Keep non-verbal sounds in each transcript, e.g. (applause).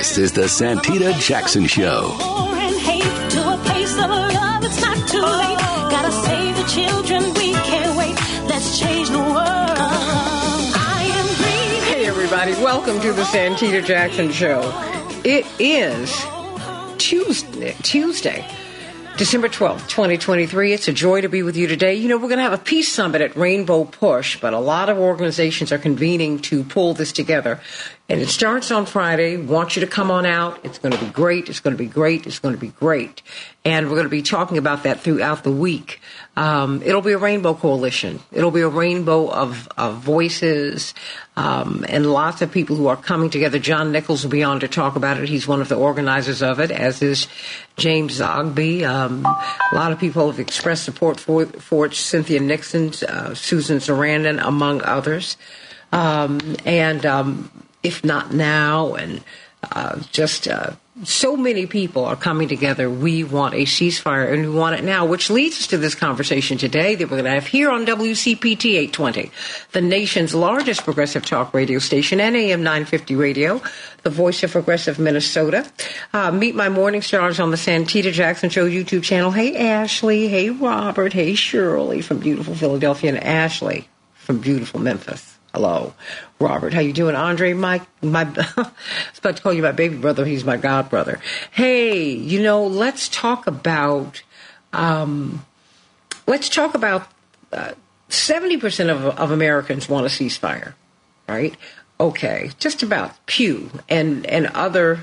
This is the Santita Jackson Show. Hey, everybody, welcome to the Santita Jackson Show. It is Tuesday, Tuesday, December 12th, 2023. It's a joy to be with you today. You know, we're going to have a peace summit at Rainbow Push, but a lot of organizations are convening to pull this together. And it starts on Friday. Want you to come on out. It's going to be great. It's going to be great. It's going to be great. And we're going to be talking about that throughout the week. Um, it'll be a rainbow coalition. It'll be a rainbow of, of voices um, and lots of people who are coming together. John Nichols will be on to talk about it. He's one of the organizers of it, as is James Zogby. Um, a lot of people have expressed support for, for it. Cynthia Nixon, uh, Susan Sarandon, among others. Um, and um, if not now, and uh, just uh, so many people are coming together. We want a ceasefire and we want it now, which leads us to this conversation today that we're going to have here on WCPT 820, the nation's largest progressive talk radio station and AM 950 radio, the voice of progressive Minnesota. Uh, meet my morning stars on the Santita Jackson Show YouTube channel. Hey, Ashley. Hey, Robert. Hey, Shirley from beautiful Philadelphia and Ashley from beautiful Memphis. Hello, Robert. How you doing, Andre? My my, (laughs) I was about to call you my baby brother. He's my god brother. Hey, you know, let's talk about um, let's talk about uh, seventy uh, percent of of Americans want a ceasefire, right? Okay, just about Pew and and other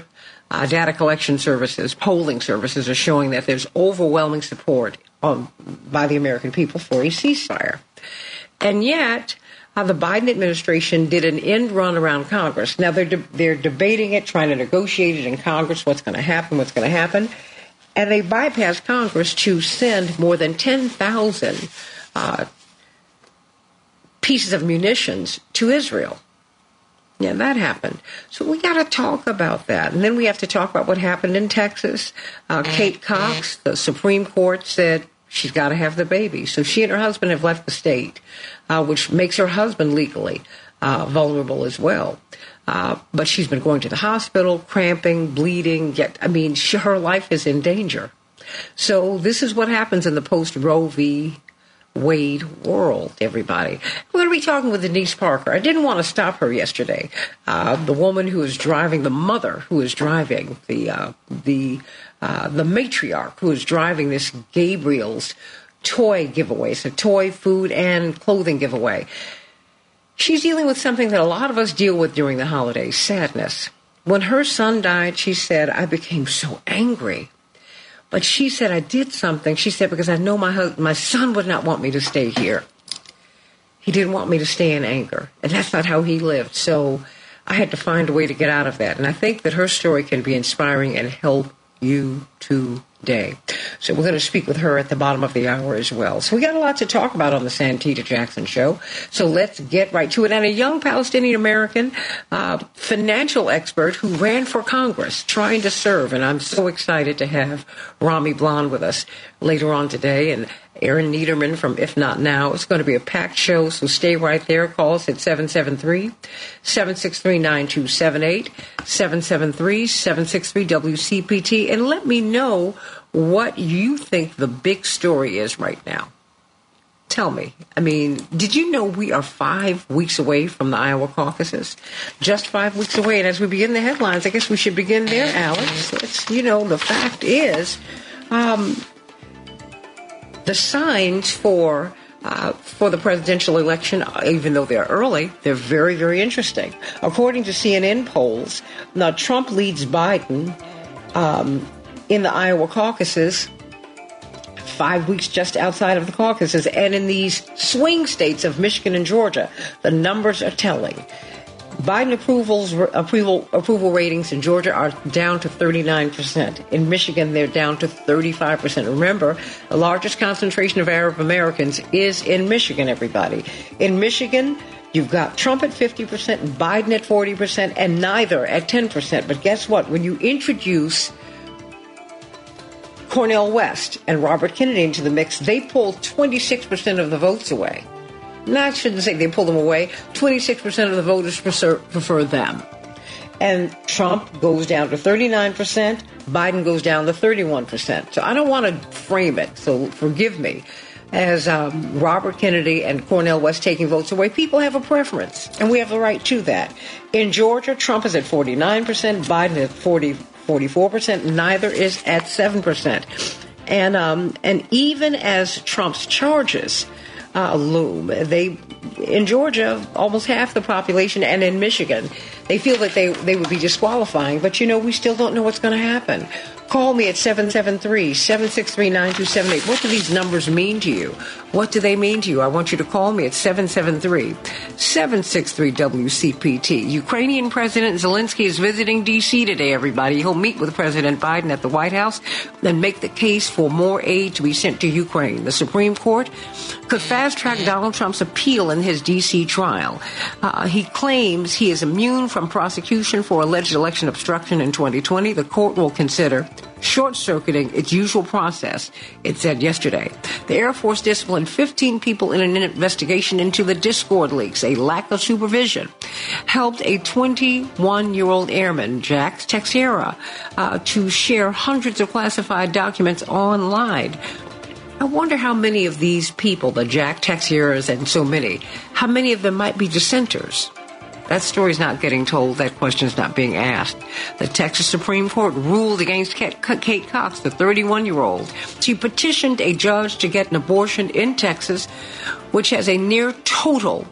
uh, data collection services, polling services are showing that there's overwhelming support um, by the American people for a ceasefire, and yet how the Biden administration did an end run around Congress. Now they're de- they're debating it, trying to negotiate it in Congress. What's going to happen? What's going to happen? And they bypassed Congress to send more than ten thousand uh, pieces of munitions to Israel. Yeah, that happened. So we got to talk about that. And then we have to talk about what happened in Texas. Uh, Kate Cox, the Supreme Court said she's got to have the baby. So she and her husband have left the state, uh, which makes her husband legally uh, vulnerable as well. Uh, but she's been going to the hospital, cramping, bleeding. Yet, I mean, she, her life is in danger. So this is what happens in the post Roe v. Wade world, everybody. We're going to be talking with Denise Parker. I didn't want to stop her yesterday. Uh, the woman who is driving, the mother who is driving the uh, the uh, the matriarch who is driving this Gabriel's toy giveaway, so toy, food, and clothing giveaway. She's dealing with something that a lot of us deal with during the holidays sadness. When her son died, she said, I became so angry. But she said, I did something. She said, because I know my, my son would not want me to stay here. He didn't want me to stay in anger. And that's not how he lived. So I had to find a way to get out of that. And I think that her story can be inspiring and help you today. So we're going to speak with her at the bottom of the hour as well. So we got a lot to talk about on the Santita Jackson show. So let's get right to it. And a young Palestinian American uh, financial expert who ran for Congress trying to serve. And I'm so excited to have Rami Blan with us later on today. And Aaron Niederman from If Not Now. It's going to be a packed show, so stay right there. Call us at 773 763 9278, 773 763 WCPT, and let me know what you think the big story is right now. Tell me. I mean, did you know we are five weeks away from the Iowa caucuses? Just five weeks away. And as we begin the headlines, I guess we should begin there, Alex. Let's, you know, the fact is, um, the signs for uh, for the presidential election, even though they're early, they're very, very interesting. According to CNN polls, now Trump leads Biden um, in the Iowa caucuses five weeks just outside of the caucuses, and in these swing states of Michigan and Georgia, the numbers are telling. Biden approvals approval approval ratings in Georgia are down to 39%. In Michigan, they're down to 35%. Remember, the largest concentration of Arab Americans is in Michigan, everybody. In Michigan, you've got Trump at 50%, Biden at 40%, and neither at 10%. But guess what? When you introduce Cornel West and Robert Kennedy into the mix, they pull 26% of the votes away. No, I shouldn't say they pull them away. 26% of the voters prefer, them. and Trump goes down to 39%, Biden goes down to 31%. So I don't want to frame it, so forgive me, as um, Robert Kennedy and Cornel West taking votes away. People have a preference, and we have the right to that. In Georgia, Trump is at 49%, Biden at 40, 44%, neither is at 7%. And, um, and even as Trump's charges uh, loom, they in Georgia, almost half the population, and in Michigan, they feel that they, they would be disqualifying, but you know, we still don't know what's going to happen. Call me at 773 763 9278. What do these numbers mean to you? What do they mean to you? I want you to call me at 773 763 WCPT. Ukrainian President Zelensky is visiting D.C. today, everybody. He'll meet with President Biden at the White House and make the case for more aid to be sent to Ukraine. The Supreme Court could fast track Donald Trump's appeal in his D.C. trial. Uh, he claims he is immune from prosecution for alleged election obstruction in 2020. The court will consider short circuiting its usual process, it said yesterday. The Air Force disciplined 15 people in an investigation into the Discord leaks. A lack of supervision helped a 21 year old airman, Jack Teixeira, uh, to share hundreds of classified documents online. I wonder how many of these people, the Jack Teixeiras and so many, how many of them might be dissenters? That story's not getting told. That question's not being asked. The Texas Supreme Court ruled against Kate Cox, the 31 year old. She petitioned a judge to get an abortion in Texas, which has a near total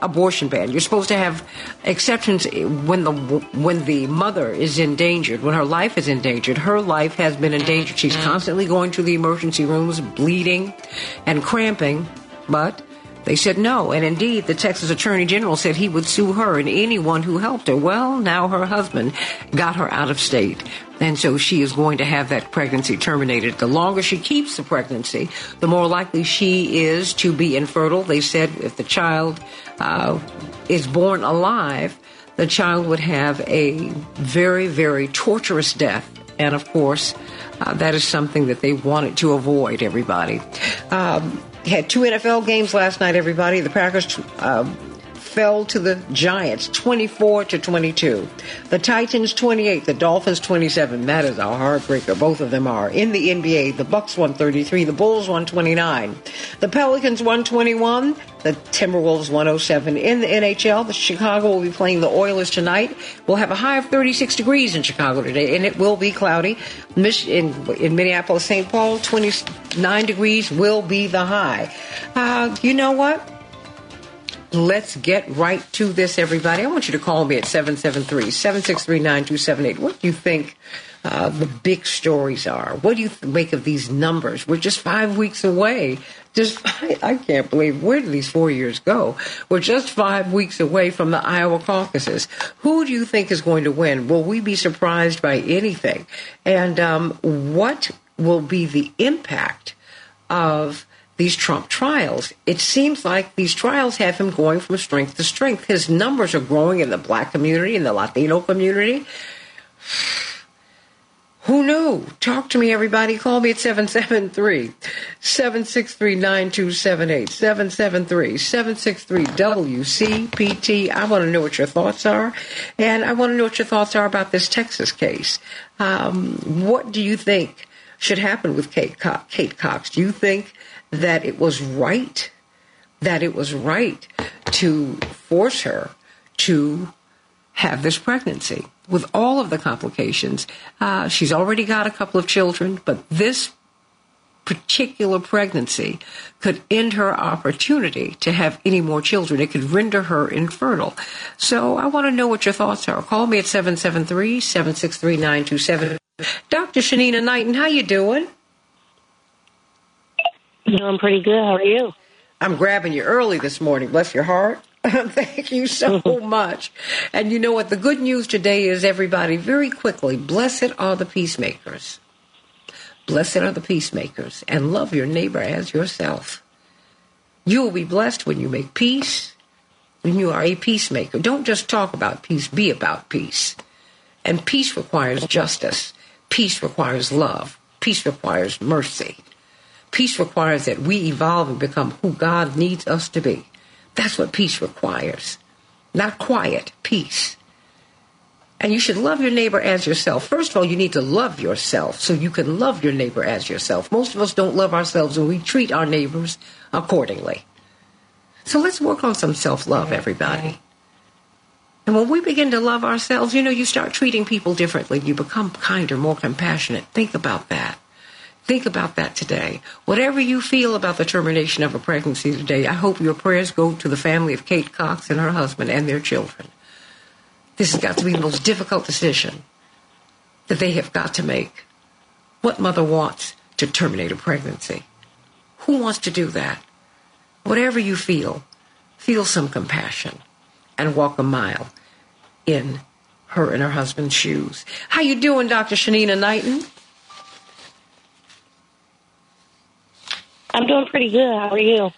abortion ban. You're supposed to have exceptions when the when the mother is endangered, when her life is endangered. Her life has been endangered. She's mm-hmm. constantly going to the emergency rooms, bleeding and cramping, but they said no, and indeed, the Texas Attorney General said he would sue her and anyone who helped her. Well, now her husband got her out of state. And so she is going to have that pregnancy terminated. The longer she keeps the pregnancy, the more likely she is to be infertile. They said if the child uh, is born alive, the child would have a very, very torturous death. And of course, uh, that is something that they wanted to avoid, everybody. Um, had two NFL games last night, everybody. The Packers uh, fell to the Giants 24 to 22. The Titans 28, the Dolphins 27. That is a heartbreaker. Both of them are. In the NBA, the Bucks 133, the Bulls 129. The Pelicans 121, the Timberwolves 107. In the NHL, the Chicago will be playing the Oilers tonight. We'll have a high of 36 degrees in Chicago today, and it will be cloudy. In, in Minneapolis, St. Paul, 29 degrees will be the high. Uh, you know what? Let's get right to this, everybody. I want you to call me at 773 763 9278. What do you think uh, the big stories are? What do you make of these numbers? We're just five weeks away. Just (laughs) I can't believe where did these four years go? We're just five weeks away from the Iowa caucuses. Who do you think is going to win? Will we be surprised by anything? And um, what will be the impact of these Trump trials. It seems like these trials have him going from strength to strength. His numbers are growing in the black community, in the Latino community. (sighs) Who knew? Talk to me, everybody. Call me at 773 763 9278. 773 763 WCPT. I want to know what your thoughts are. And I want to know what your thoughts are about this Texas case. Um, what do you think should happen with Kate, Co- Kate Cox? Do you think that it was right, that it was right to force her to have this pregnancy with all of the complications. Uh, she's already got a couple of children, but this particular pregnancy could end her opportunity to have any more children. It could render her infertile. So I want to know what your thoughts are. Call me at 773-763-9277. Dr. Shanina Knighton, how you doing? Doing pretty good. How are you? I'm grabbing you early this morning. Bless your heart. (laughs) Thank you so (laughs) much. And you know what? The good news today is, everybody, very quickly, blessed are the peacemakers. Blessed are the peacemakers, and love your neighbor as yourself. You will be blessed when you make peace, when you are a peacemaker. Don't just talk about peace, be about peace. And peace requires justice, peace requires love, peace requires mercy. Peace requires that we evolve and become who God needs us to be. That's what peace requires. Not quiet, peace. And you should love your neighbor as yourself. First of all, you need to love yourself so you can love your neighbor as yourself. Most of us don't love ourselves and we treat our neighbors accordingly. So let's work on some self love, everybody. And when we begin to love ourselves, you know, you start treating people differently. You become kinder, more compassionate. Think about that. Think about that today. Whatever you feel about the termination of a pregnancy today, I hope your prayers go to the family of Kate Cox and her husband and their children. This has got to be the most difficult decision that they have got to make. What mother wants to terminate a pregnancy? Who wants to do that? Whatever you feel, feel some compassion and walk a mile in her and her husband's shoes. How you doing, Dr. Shanina Knighton? I'm doing pretty good. How are you?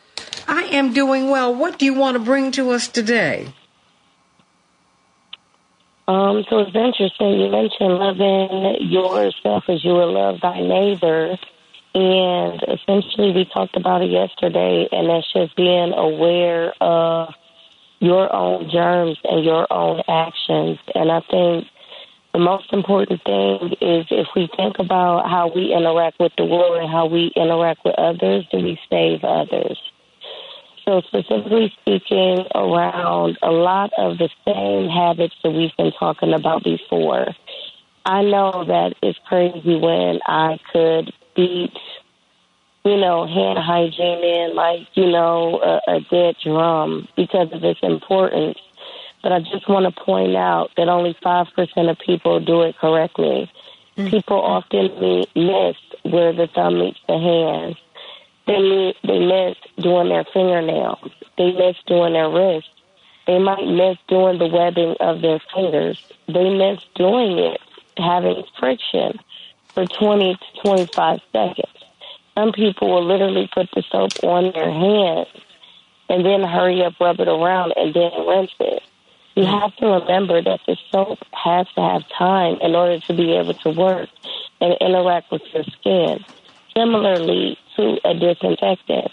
I am doing well. What do you want to bring to us today? Um, so it's interesting. You mentioned loving yourself as you would love thy neighbor. And essentially, we talked about it yesterday, and that's just being aware of your own germs and your own actions. And I think the most important thing is if we think about how we interact with the world and how we interact with others, do we save others? So, specifically speaking, around a lot of the same habits that we've been talking about before. I know that it's crazy when I could beat, you know, hand hygiene in like, you know, a, a dead drum because of its importance. But I just want to point out that only 5% of people do it correctly. Mm-hmm. People often miss where the thumb meets the hand. They, they miss doing their fingernails. They miss doing their wrists. They might miss doing the webbing of their fingers. They miss doing it, having friction for 20 to 25 seconds. Some people will literally put the soap on their hands and then hurry up, rub it around, and then rinse it. You have to remember that the soap has to have time in order to be able to work and interact with your skin. Similarly to a disinfectant.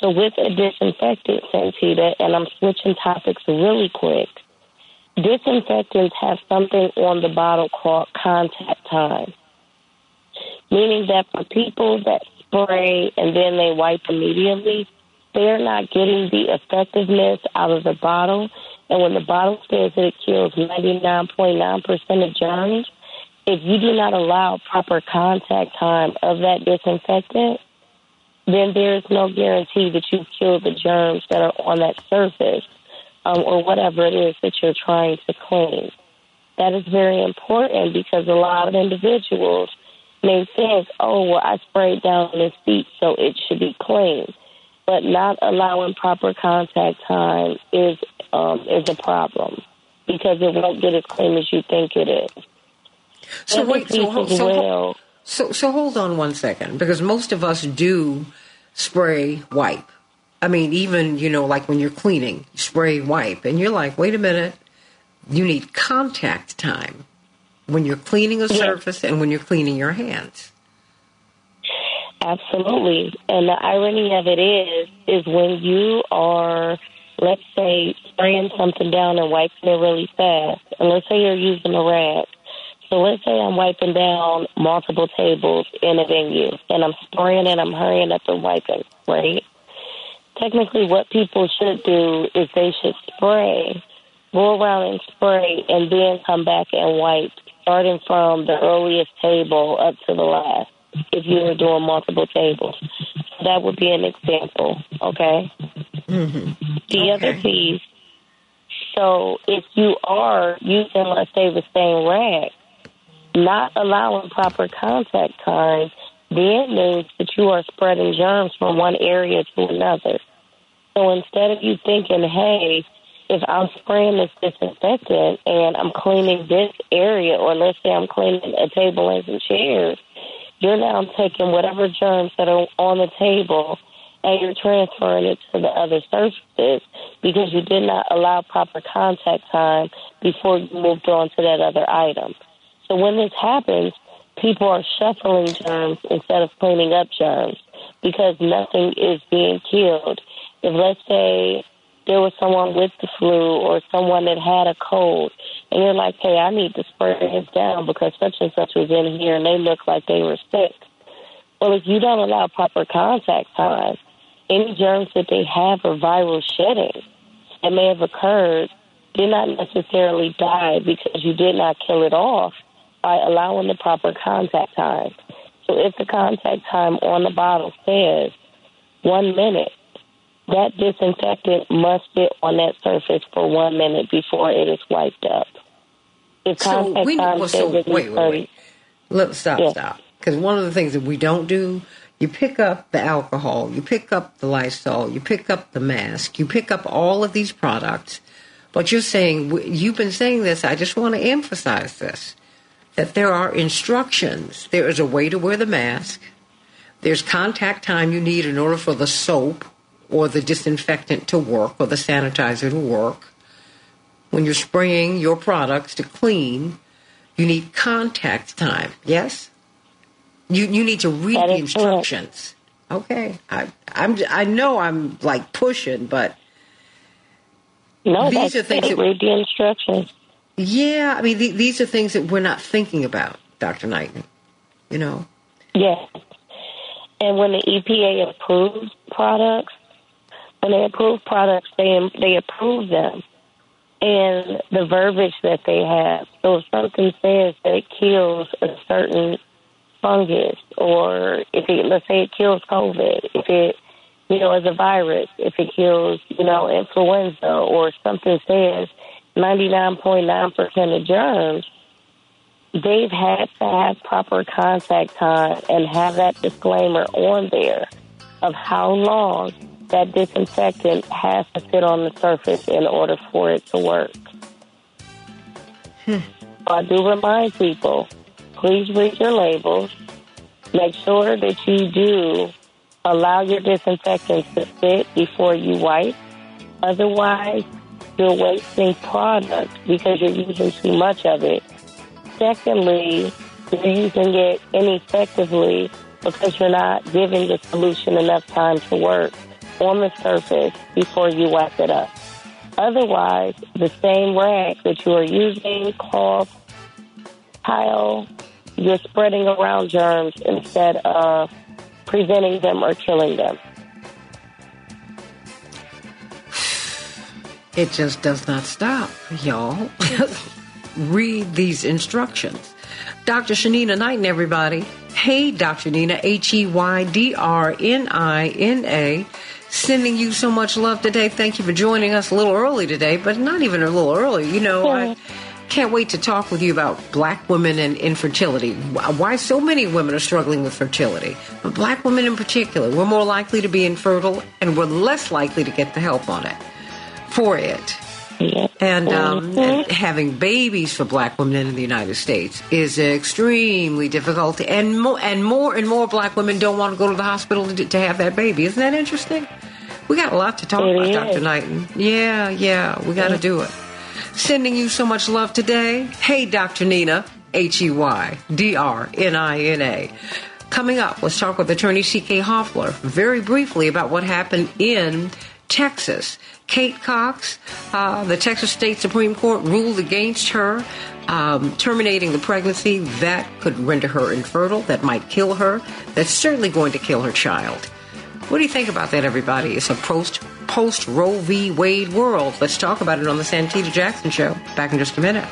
So with a disinfectant, Santita, and I'm switching topics really quick, disinfectants have something on the bottle called contact time. Meaning that for people that spray and then they wipe immediately, they're not getting the effectiveness out of the bottle and when the bottle says that it kills 99.9% of germs, if you do not allow proper contact time of that disinfectant, then there is no guarantee that you kill the germs that are on that surface um, or whatever it is that you're trying to clean. That is very important because a lot of individuals may think, oh, well, I sprayed down this seat, so it should be clean. But not allowing proper contact time is um, is a problem because it won't get as clean as you think it is. So wait, so, so, well, so, so hold on one second because most of us do spray wipe. I mean, even you know, like when you're cleaning, spray wipe, and you're like, wait a minute, you need contact time when you're cleaning a surface yes. and when you're cleaning your hands. Absolutely, and the irony of it is, is when you are let's say spraying something down and wiping it really fast, and let's say you're using a rag. So let's say I'm wiping down multiple tables in a venue, and I'm spraying and I'm hurrying up and wiping, right? Technically, what people should do is they should spray, go around and spray, and then come back and wipe, starting from the earliest table up to the last if you were doing multiple tables. That would be an example, okay? Mm-hmm. The okay. other piece, so if you are using, let's say, the same rag, not allowing proper contact time, then means that you are spreading germs from one area to another. So instead of you thinking, hey, if I'm spraying this disinfectant and I'm cleaning this area, or let's say I'm cleaning a table and some chairs, you're now taking whatever germs that are on the table and you're transferring it to the other surfaces because you did not allow proper contact time before you moved on to that other item. So when this happens, people are shuffling germs instead of cleaning up germs because nothing is being killed. If let's say there was someone with the flu or someone that had a cold and you're like, hey, I need to spray this down because such and such was in here and they look like they were sick. Well, if you don't allow proper contact time, any germs that they have or viral shedding that may have occurred did not necessarily die because you did not kill it off by allowing the proper contact time. So if the contact time on the bottle says one minute, that disinfectant must sit on that surface for one minute before it is wiped up. If So contact we time well, says so wait, wait, 30 wait. Let stop, Yeah. stop. Because one of the things that we don't do, you pick up the alcohol, you pick up the Lysol, you pick up the mask, you pick up all of these products. But you're saying you've been saying this. I just want to emphasize this: that there are instructions. There is a way to wear the mask. There's contact time you need in order for the soap or the disinfectant to work or the sanitizer to work. When you're spraying your products to clean, you need contact time. Yes? You you need to read the instructions. Okay. I I'm I know I'm like pushing, but No, These are things that- read the instructions. yeah, I mean th- these are things that we're not thinking about, Dr. Knighton. You know. Yes. And when the EPA approves products, when they approve products, they they approve them, and the verbiage that they have. So if something says that it kills a certain fungus, or if it let's say it kills COVID, if it you know is a virus, if it kills you know influenza, or something says ninety nine point nine percent of germs, they've had to have proper contact time and have that disclaimer on there of how long that disinfectant has to sit on the surface in order for it to work. Hmm. I do remind people, please read your labels. Make sure that you do allow your disinfectants to sit before you wipe. Otherwise, you're wasting product because you're using too much of it. Secondly, you're using it ineffectively because you're not giving the solution enough time to work on the surface before you wipe it up. Otherwise, the same rag that you are using, cloth, tile, you're spreading around germs instead of preventing them or killing them. (sighs) It just does not stop, y'all. (laughs) Read these instructions. Dr. Shanina Knighton, everybody. Hey, Dr. Nina, H E Y D R N I N A. Sending you so much love today. Thank you for joining us a little early today, but not even a little early. You know, I can't wait to talk with you about black women and infertility. Why so many women are struggling with fertility. But black women in particular, we're more likely to be infertile and we're less likely to get the help on it for it. And, um, and having babies for black women in the United States is extremely difficult. And more and more and more black women don't want to go to the hospital to, to have that baby. Isn't that interesting? We got a lot to talk It about, is. Dr. Knighton. Yeah, yeah, we got to do it. Sending you so much love today. Hey, Dr. Nina, H E Y D R N I N A. Coming up, let's talk with attorney C.K. Hoffler very briefly about what happened in Texas. Kate Cox, uh, the Texas State Supreme Court ruled against her, um, terminating the pregnancy. That could render her infertile. That might kill her. That's certainly going to kill her child. What do you think about that, everybody? It's a post post Roe v. Wade world. Let's talk about it on the Santita Jackson Show. Back in just a minute.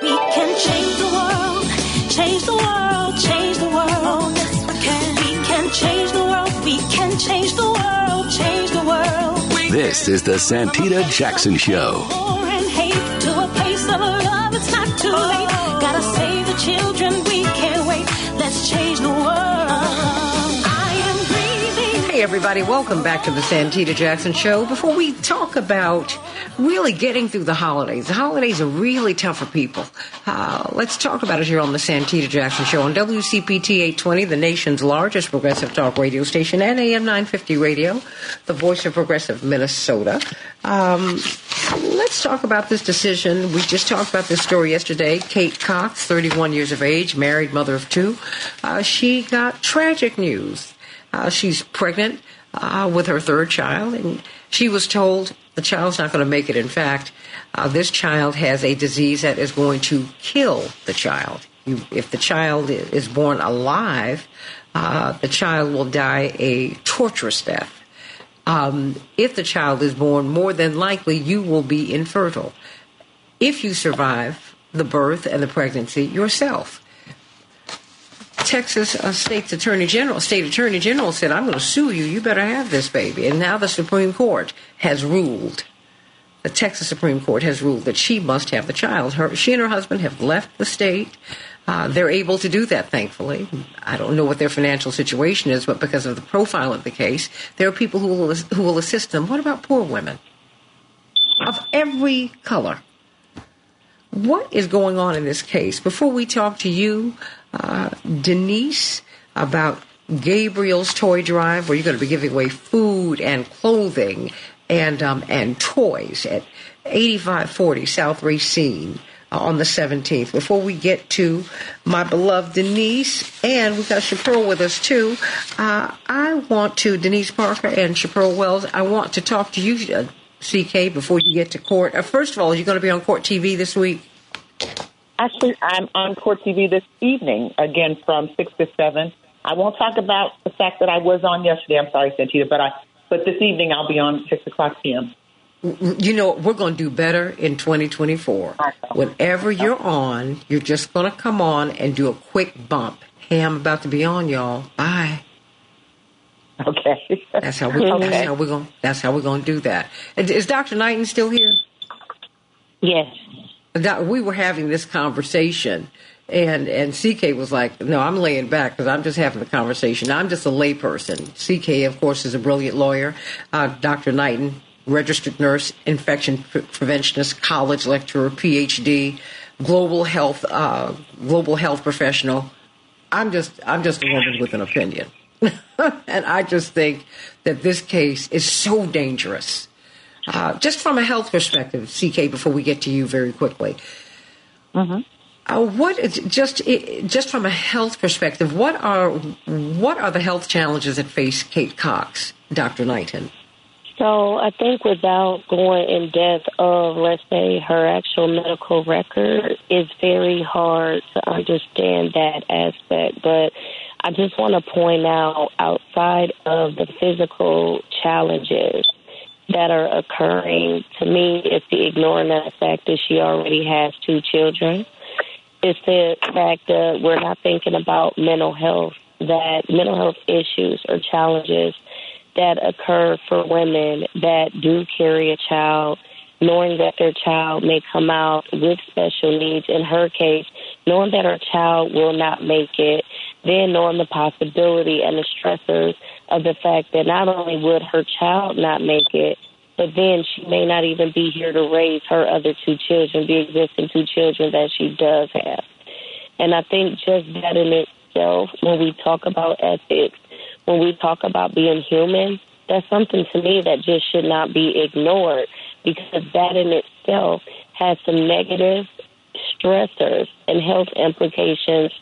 We can change the world, change the world, change the world. Yes, we can. We can change the world, we can change the world, change the world. This is the Santita Jackson Show. War and hate to a place of love, it's not too late. Gotta save the children, Everybody, welcome back to the Santita Jackson Show. Before we talk about really getting through the holidays, the holidays are really tough for people. Uh, let's talk about it here on the Santita Jackson Show on WCPT 820, the nation's largest progressive talk radio station, and AM 950 radio, the voice of progressive Minnesota. Um, let's talk about this decision. We just talked about this story yesterday. Kate Cox, 31 years of age, married, mother of two. Uh, she got tragic news. Uh, she's pregnant uh, with her third child, and she was told the child's not going to make it. In fact, uh, this child has a disease that is going to kill the child. You, if the child is born alive, uh, the child will die a torturous death. Um, if the child is born, more than likely you will be infertile. If you survive the birth and the pregnancy yourself. Texas uh, State's Attorney General, State Attorney General said, "I'm going to sue you. You better have this baby." And now the Supreme Court has ruled. The Texas Supreme Court has ruled that she must have the child. Her, she and her husband have left the state. Uh, they're able to do that, thankfully. I don't know what their financial situation is, but because of the profile of the case, there are people who will who will assist them. What about poor women of every color? What is going on in this case? Before we talk to you, uh, Denise, about Gabriel's Toy Drive, where you're going to be giving away food and clothing and um, and toys at 8540 South Racine uh, on the 17th. Before we get to my beloved Denise, and we've got Shapearl with us too, uh, I want to, Denise Parker and Shapearl Wells, I want to talk to you, uh, CK, before you get to court. Uh, first of all, you're you going to be on court TV this week? Actually, I'm on court TV this evening, again from 6 to 7. I won't talk about the fact that I was on yesterday. I'm sorry, Santita, but I but this evening I'll be on 6 o'clock p.m. You know, we're going to do better in 2024. Whenever you're on, you're just going to come on and do a quick bump. Hey, I'm about to be on, y'all. Bye. Okay. That's how we. Okay. That's how we're going. That's how we're going to do that. Is Dr. Knighton still here? Yes. Doc- We were having this conversation, and and CK was like, "No, I'm laying back because I'm just having the conversation. I'm just a layperson." CK, of course, is a brilliant lawyer. Uh, Dr. Knighton, registered nurse, infection pre- preventionist, college lecturer, PhD, global health, uh, global health professional. I'm just I'm just a woman with an opinion. (laughs) and I just think that this case is so dangerous. Uh, just from a health perspective, CK, before we get to you very quickly. Uh, what is just just from a health perspective, what are what are the health challenges that face Kate Cox, Dr. Knighton? So I think without going in depth of, let's say, her actual medical record, it's very hard to understand that aspect. But I just want to point out, outside of the physical challenges that are occurring, to me, is the ignoring the fact that she already has two children. It's the fact that we're not thinking about mental health, that mental health issues or challenges that occur for women that do carry a child, knowing that their child may come out with special needs. In her case, knowing that her child will not make it, then knowing the possibility and the stressors of the fact that not only would her child not make it, but then she may not even be here to raise her other two children, the existing two children that she does have. And I think just that in itself, when we talk about ethics, when we talk about being human, that's something to me that just should not be ignored because that in itself has some negative stressors and health implications,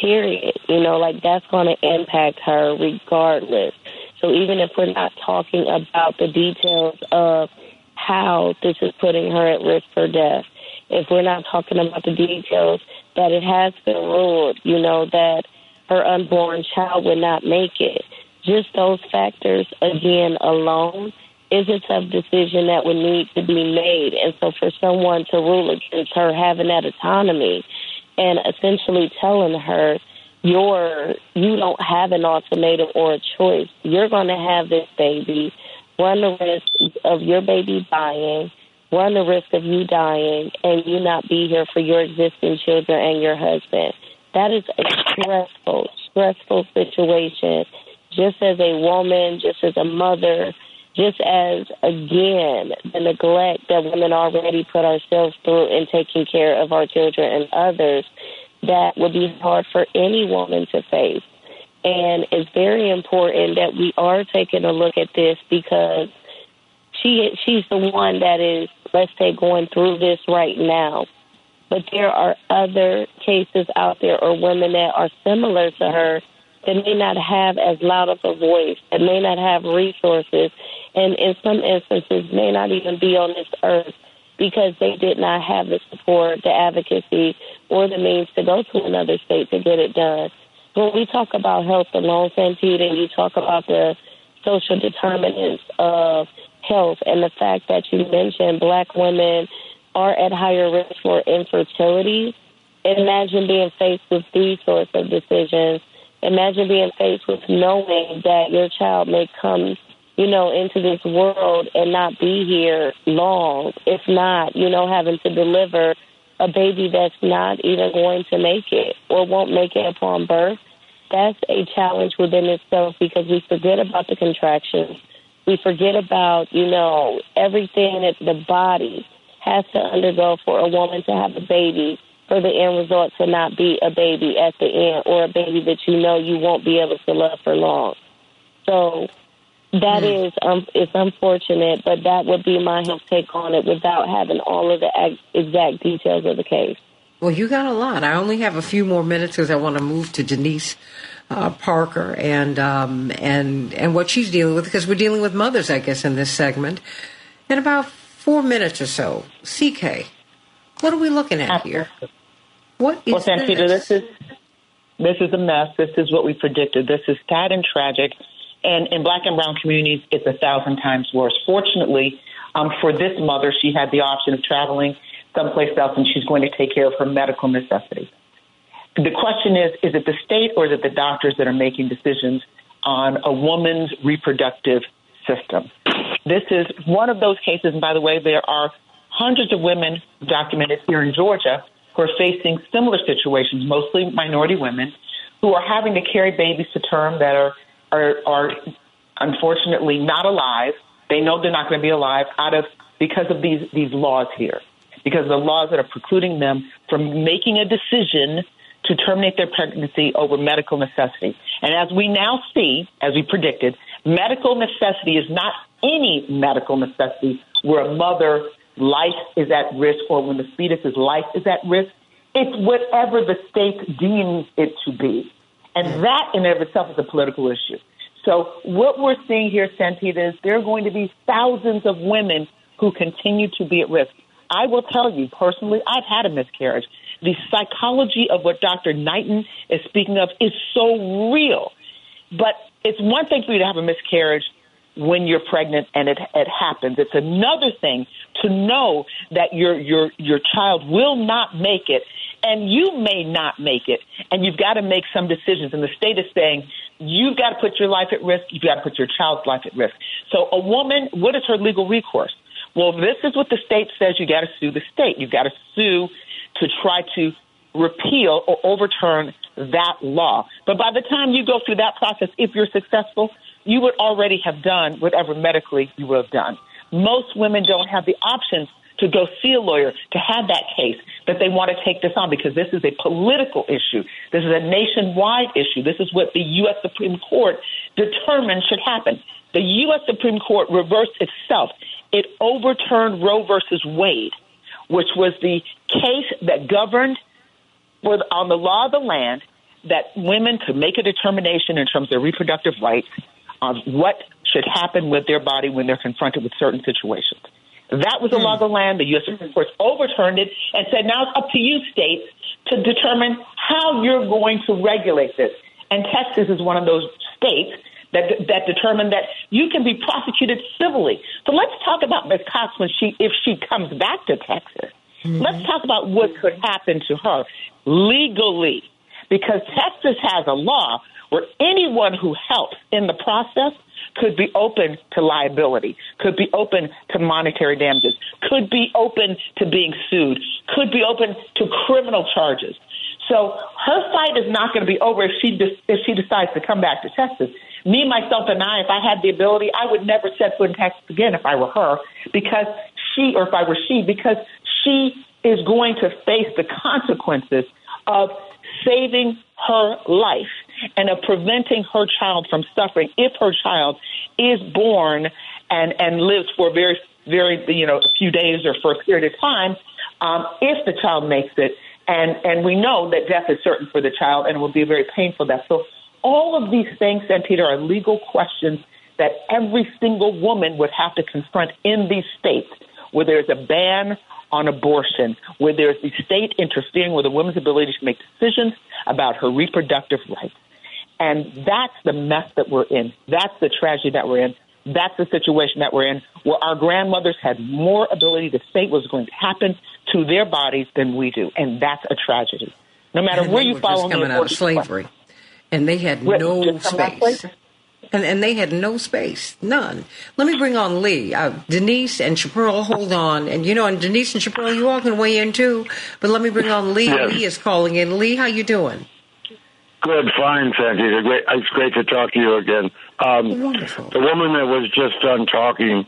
period. You know, like that's going to impact her regardless. So even if we're not talking about the details of how this is putting her at risk for death, if we're not talking about the details that it has been ruled, you know, that her unborn child would not make it, just those factors again alone is a tough decision that would need to be made. And so for someone to rule against her having that autonomy and essentially telling her you're you don't have an ultimatum or a choice. You're gonna have this baby, run the risk of your baby dying, run the risk of you dying and you not be here for your existing children and your husband. That is a stressful, stressful situation. Just as a woman, just as a mother, just as again the neglect that women already put ourselves through in taking care of our children and others that would be hard for any woman to face. And it's very important that we are taking a look at this because she she's the one that is, let's say, going through this right now. But there are other cases out there or women that are similar to her that may not have as loud of a voice, that may not have resources, and in some instances may not even be on this earth because they did not have the support, the advocacy, or the means to go to another state to get it done. When we talk about health alone, Santita, and you talk about the social determinants of health and the fact that you mentioned black women are at higher risk for infertility, imagine being faced with these sorts of decisions. Imagine being faced with knowing that your child may come you know, into this world and not be here long. If not, you know, having to deliver a baby that's not even going to make it or won't make it upon birth, that's a challenge within itself because we forget about the contractions. We forget about, you know, everything that the body has to undergo for a woman to have a baby for the end result to not be a baby at the end or a baby that you know you won't be able to love for long. So that mm. is um, it's unfortunate, but that would be my take on it without having all of the ag- exact details of the case. Well, you got a lot. I only have a few more minutes because I want to move to Denise uh, Parker and um, and and what she's dealing with because we're dealing with mothers, I guess, in this segment. In about four minutes or so, CK, what are we looking at here? What is well, Santita, this? this is this is a mess. This is what we predicted. This is sad and tragic. And in black and brown communities, it's a thousand times worse. Fortunately, um, for this mother, she had the option of traveling someplace else and she's going to take care of her medical necessities. The question is is it the state or is it the doctors that are making decisions on a woman's reproductive system? This is one of those cases, and by the way, there are hundreds of women documented here in Georgia who are facing similar situations, mostly minority women, who are having to carry babies to term that are are, are unfortunately not alive. They know they're not going to be alive out of because of these these laws here, because the laws that are precluding them from making a decision to terminate their pregnancy over medical necessity. And as we now see, as we predicted, medical necessity is not any medical necessity where a mother life is at risk or when the fetus's life is at risk. It's whatever the state deems it to be. And that in and of itself is a political issue. So what we're seeing here, Santita, is there are going to be thousands of women who continue to be at risk. I will tell you personally, I've had a miscarriage. The psychology of what Dr. Knighton is speaking of is so real. But it's one thing for you to have a miscarriage when you're pregnant and it, it happens. It's another thing to know that your your your child will not make it and you may not make it, and you've got to make some decisions. And the state is saying you've got to put your life at risk, you've got to put your child's life at risk. So, a woman, what is her legal recourse? Well, this is what the state says you got to sue the state. You've got to sue to try to repeal or overturn that law. But by the time you go through that process, if you're successful, you would already have done whatever medically you would have done. Most women don't have the options to go see a lawyer to have that case that they want to take this on because this is a political issue. This is a nationwide issue. This is what the U.S. Supreme Court determined should happen. The U.S. Supreme Court reversed itself. It overturned Roe versus Wade, which was the case that governed the, on the law of the land that women could make a determination in terms of their reproductive rights on what should happen with their body when they're confronted with certain situations. That was the law of the land. The U.S. Supreme Court overturned it and said now it's up to you, states, to determine how you're going to regulate this. And Texas is one of those states that that determined that you can be prosecuted civilly. So let's talk about Ms. Cox when she if she comes back to Texas. Mm-hmm. Let's talk about what could happen to her legally, because Texas has a law where anyone who helps in the process could be open to liability, could be open to monetary damages, could be open to being sued, could be open to criminal charges. So her fight is not going to be over if she de- if she decides to come back to Texas. Me, myself, and I, if I had the ability, I would never set foot in Texas again if I were her, because she, or if I were she, because she is going to face the consequences of saving her life and of preventing her child from suffering if her child is born and, and lives for a very, very, you know, a few days or for a period of time, um, if the child makes it. And, and we know that death is certain for the child and it will be a very painful death. So all of these things, and Santita, are legal questions that every single woman would have to confront in these states where there's a ban on abortion, where there's the state interfering with a woman's ability to make decisions about her reproductive rights. And that's the mess that we're in. That's the tragedy that we're in. That's the situation that we're in, where our grandmothers had more ability to say what was going to happen to their bodies than we do. And that's a tragedy. No matter And where they you were follow just coming the out of abortion slavery, and they had Wait, no just come out of space. And, and they had no space, none. Let me bring on Lee. Uh, Denise and Shapearl, hold on. And you know, and Denise and Shapearl, you all can weigh in too. But let me bring on Lee. Yes. Lee is calling in. Lee, how you doing? Good, fine, Sandy. Great, it's great to talk to you again. Um, the woman that was just done talking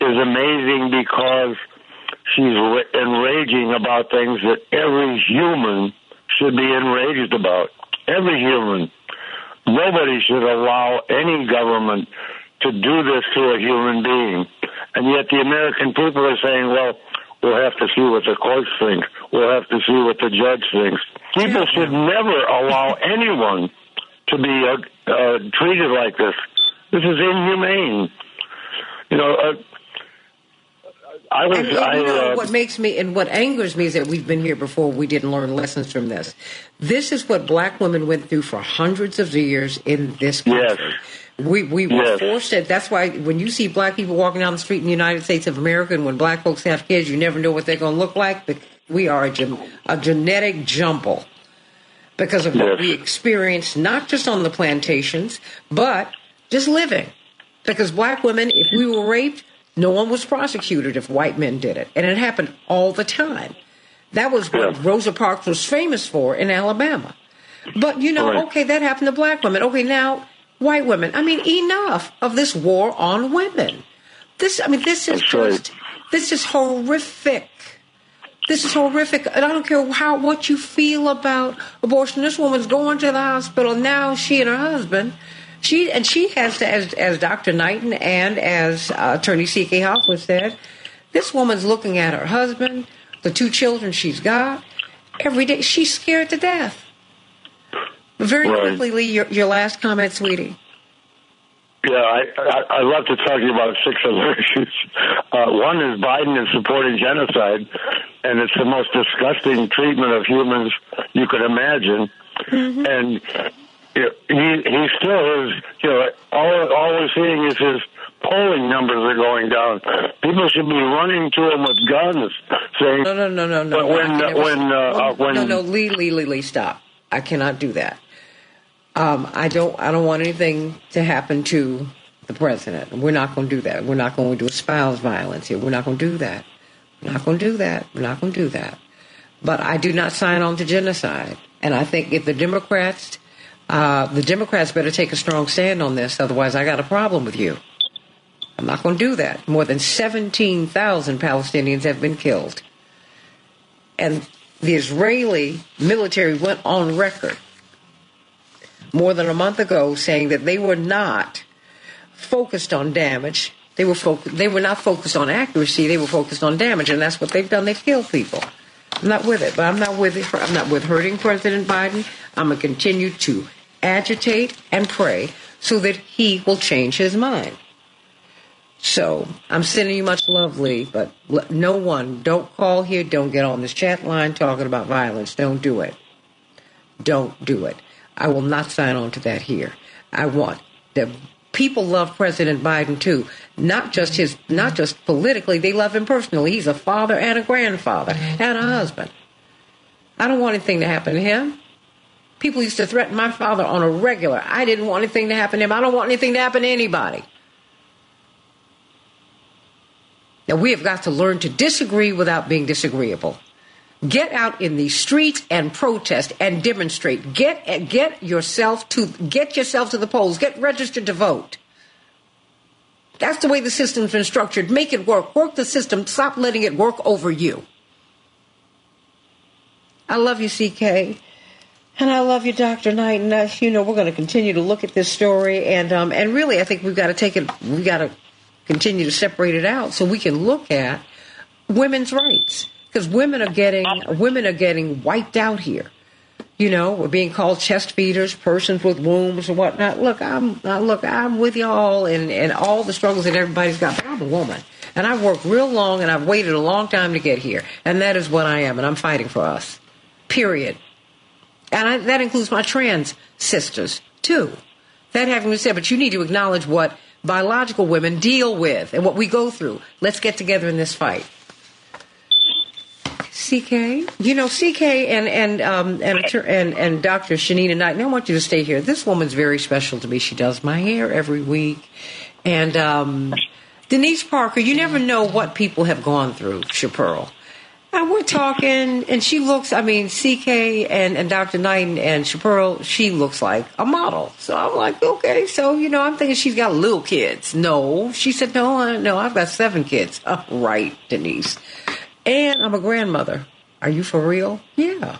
is amazing because she's ra- enraging about things that every human should be enraged about. Every human. Nobody should allow any government to do this to a human being. And yet the American people are saying, well, we'll have to see what the courts think. We'll have to see what the judge thinks. People should never allow (laughs) anyone to be uh, uh, treated like this. This is inhumane. You know, uh, I was. And, and I, you know uh, what makes me and what angers me is that we've been here before. We didn't learn lessons from this. This is what black women went through for hundreds of years in this country. Yes. We we were Yes. forced to. That's why when you see black people walking down the street in the United States of America, and when black folks have kids, you never know what they're going to look like. We are a, gen- a genetic jumble because of what we experienced, not just on the plantations, but just living. Because black women, if we were raped, no one was prosecuted if white men did it. And it happened all the time. That was what Yeah. Rosa Parks was famous for in Alabama. But, you know, Right. okay, that happened to black women. Okay, now, white women. I mean, enough of this war on women. This, I mean, this is That's right. just, this is horrific. This is horrific. And I don't care how what you feel about abortion. This woman's going to the hospital now. She and her husband. She and she has to, as as Dr. Knighton and as uh, Attorney C.K. Hoffler said, this woman's looking at her husband, the two children she's got, every day. She's scared to death. Very Right. quickly, Lee, your, your last comment, sweetie. Yeah, I, I, I love to talk to you about six other (laughs) issues. Uh, one is Biden is supporting genocide, and it's the most disgusting treatment of humans you could imagine. And you know, he he still is. You know, all all we're seeing is his polling numbers are going down. People should be running to him with guns, saying, No, no, no, no, no. But when- can when, uh, uh, when- no, no, Lee, Lee, Lee, Lee, stop. I cannot do that. Um, I don't. I don't want anything to happen to the president. We're not going to do that. We're not going to espouse violence here. We're not going to do that. We're not going to do that. We're not going to do that. But I do not sign on to genocide. And I think if the Democrats, uh, the Democrats better take a strong stand on this. Otherwise, I got a problem with you. I'm not going to do that. More than 17,000 Palestinians have been killed. And the Israeli military went on record more than a month ago saying that they were not focused on damage. They were foc- they were not focused on accuracy. They were focused on damage, and that's what they've done. They've killed people. I'm not with it, but I'm not with it. I'm not with hurting President Biden. I'm gonna continue to agitate and pray so that he will change his mind. So I'm sending you much love, Lee, but no one, don't call here, don't get on this chat line talking about violence. Don't do it. Don't do it. I will not sign on to that here. I want the people love President Biden too, not just his, not just politically. They love him personally. He's a father and a grandfather and a husband. I don't want anything to happen to him. People used to threaten my father on a regular. I didn't want anything to happen to him. I don't want anything to happen to anybody. Now we have got to learn to disagree without being disagreeable. Get out in the streets and protest and demonstrate. Get get yourself to get yourself to the polls. Get registered to vote. That's the way the system's been structured. Make it work. Work the system. Stop letting it work over you. I love you, CK. And I love you, Dr. Knight. And, uh, you know, we're going to continue to look at this story. And, um, and really, I think we've got to take it, we've got to continue to separate it out so we can look at women's rights. Because women are getting, women are getting wiped out here. You know, we're being called chest feeders, persons with wombs and whatnot. Look, I'm look, I'm with y'all and and all the struggles that everybody's got. But I'm a woman, and I've worked real long, and I've waited a long time to get here, and that is what I am, and I'm fighting for us. Period. And I, that includes my trans sisters too. That having been said, but you need to acknowledge what biological women deal with and what we go through. Let's get together in this fight. CK, you know CK and and um, and and and Dr. Shanina Knight. And I want you to stay here. This woman's very special to me. She does my hair every week, and um, Denise Parker. You never know what people have gone through, Shapearl. And we're talking, and she looks, I mean, CK and, and Dr. Knight and, and she looks like a model. So I'm like, okay, so, you know, I'm thinking she's got little kids. No. She said, no, no, I've got seven kids. (laughs) Oh, right, Denise. And I'm a grandmother. Are you for real? Yeah.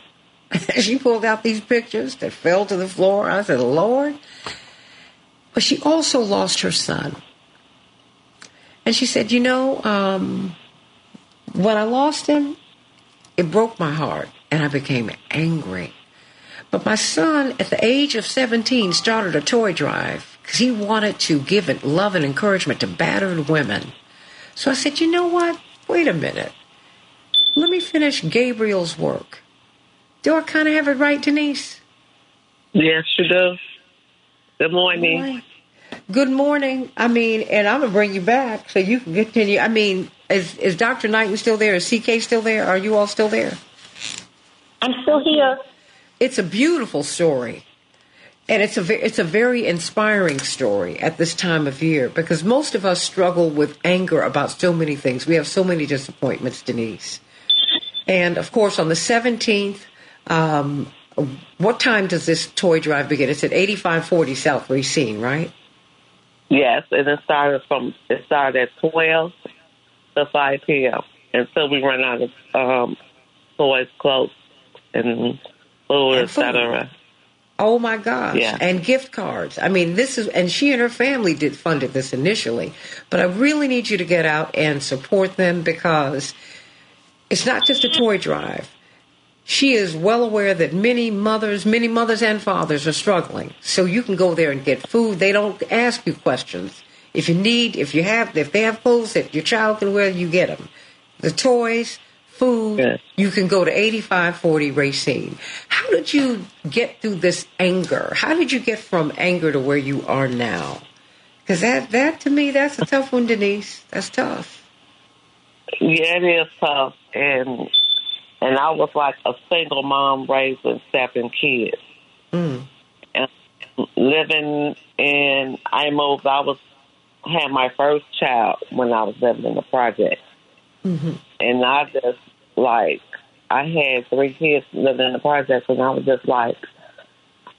(laughs) she pulled out these pictures that fell to the floor. I said, Lord. But she also lost her son. And she said, you know, um, when I lost him, it broke my heart and I became angry. But my son, at the age of 17, started a toy drive because he wanted to give it love and encouragement to battered women. So I said, you know what? Wait a minute. Let me finish Gabriel's work. Do I kind of have it right, Denise? Yes, you do. Good morning. Right. Good morning. I mean, and I'm gonna bring you back so you can continue. I mean, is is Dr. Knighton still there? Is CK still there? Are you all still there? I'm still here. It's a beautiful story. And it's a ve- it's a very inspiring story at this time of year because most of us struggle with anger about so many things. We have so many disappointments, Denise. And of course, on the 17th, um, what time does this toy drive begin? It's at 8540 South Racine, right? Yes, and it started from it started at twelve to five p.m. until we run out of um, toys, clothes, and food, And food. etc. Oh my gosh. Yeah. And gift cards. I mean, this is, and she and her family did funded this initially, but I really need you to get out and support them because it's not just a toy drive. She is well aware that many mothers, many mothers and fathers are struggling. So you can go there and get food. They don't ask you questions. If you need, if you have, if they have clothes that your child can wear, you get them. The toys, food, Yes. you can go to 8540 Racine. How did you get through this anger? How did you get from anger to where you are now? Because that, that to me, that's a tough one, Denise. That's tough. Yeah, it is tough, and and I was like a single mom raising seven kids, Mm. and living in. I moved. I was had my first child when I was living in the project. hmm and I just like I had three kids living in the project, and I was just like,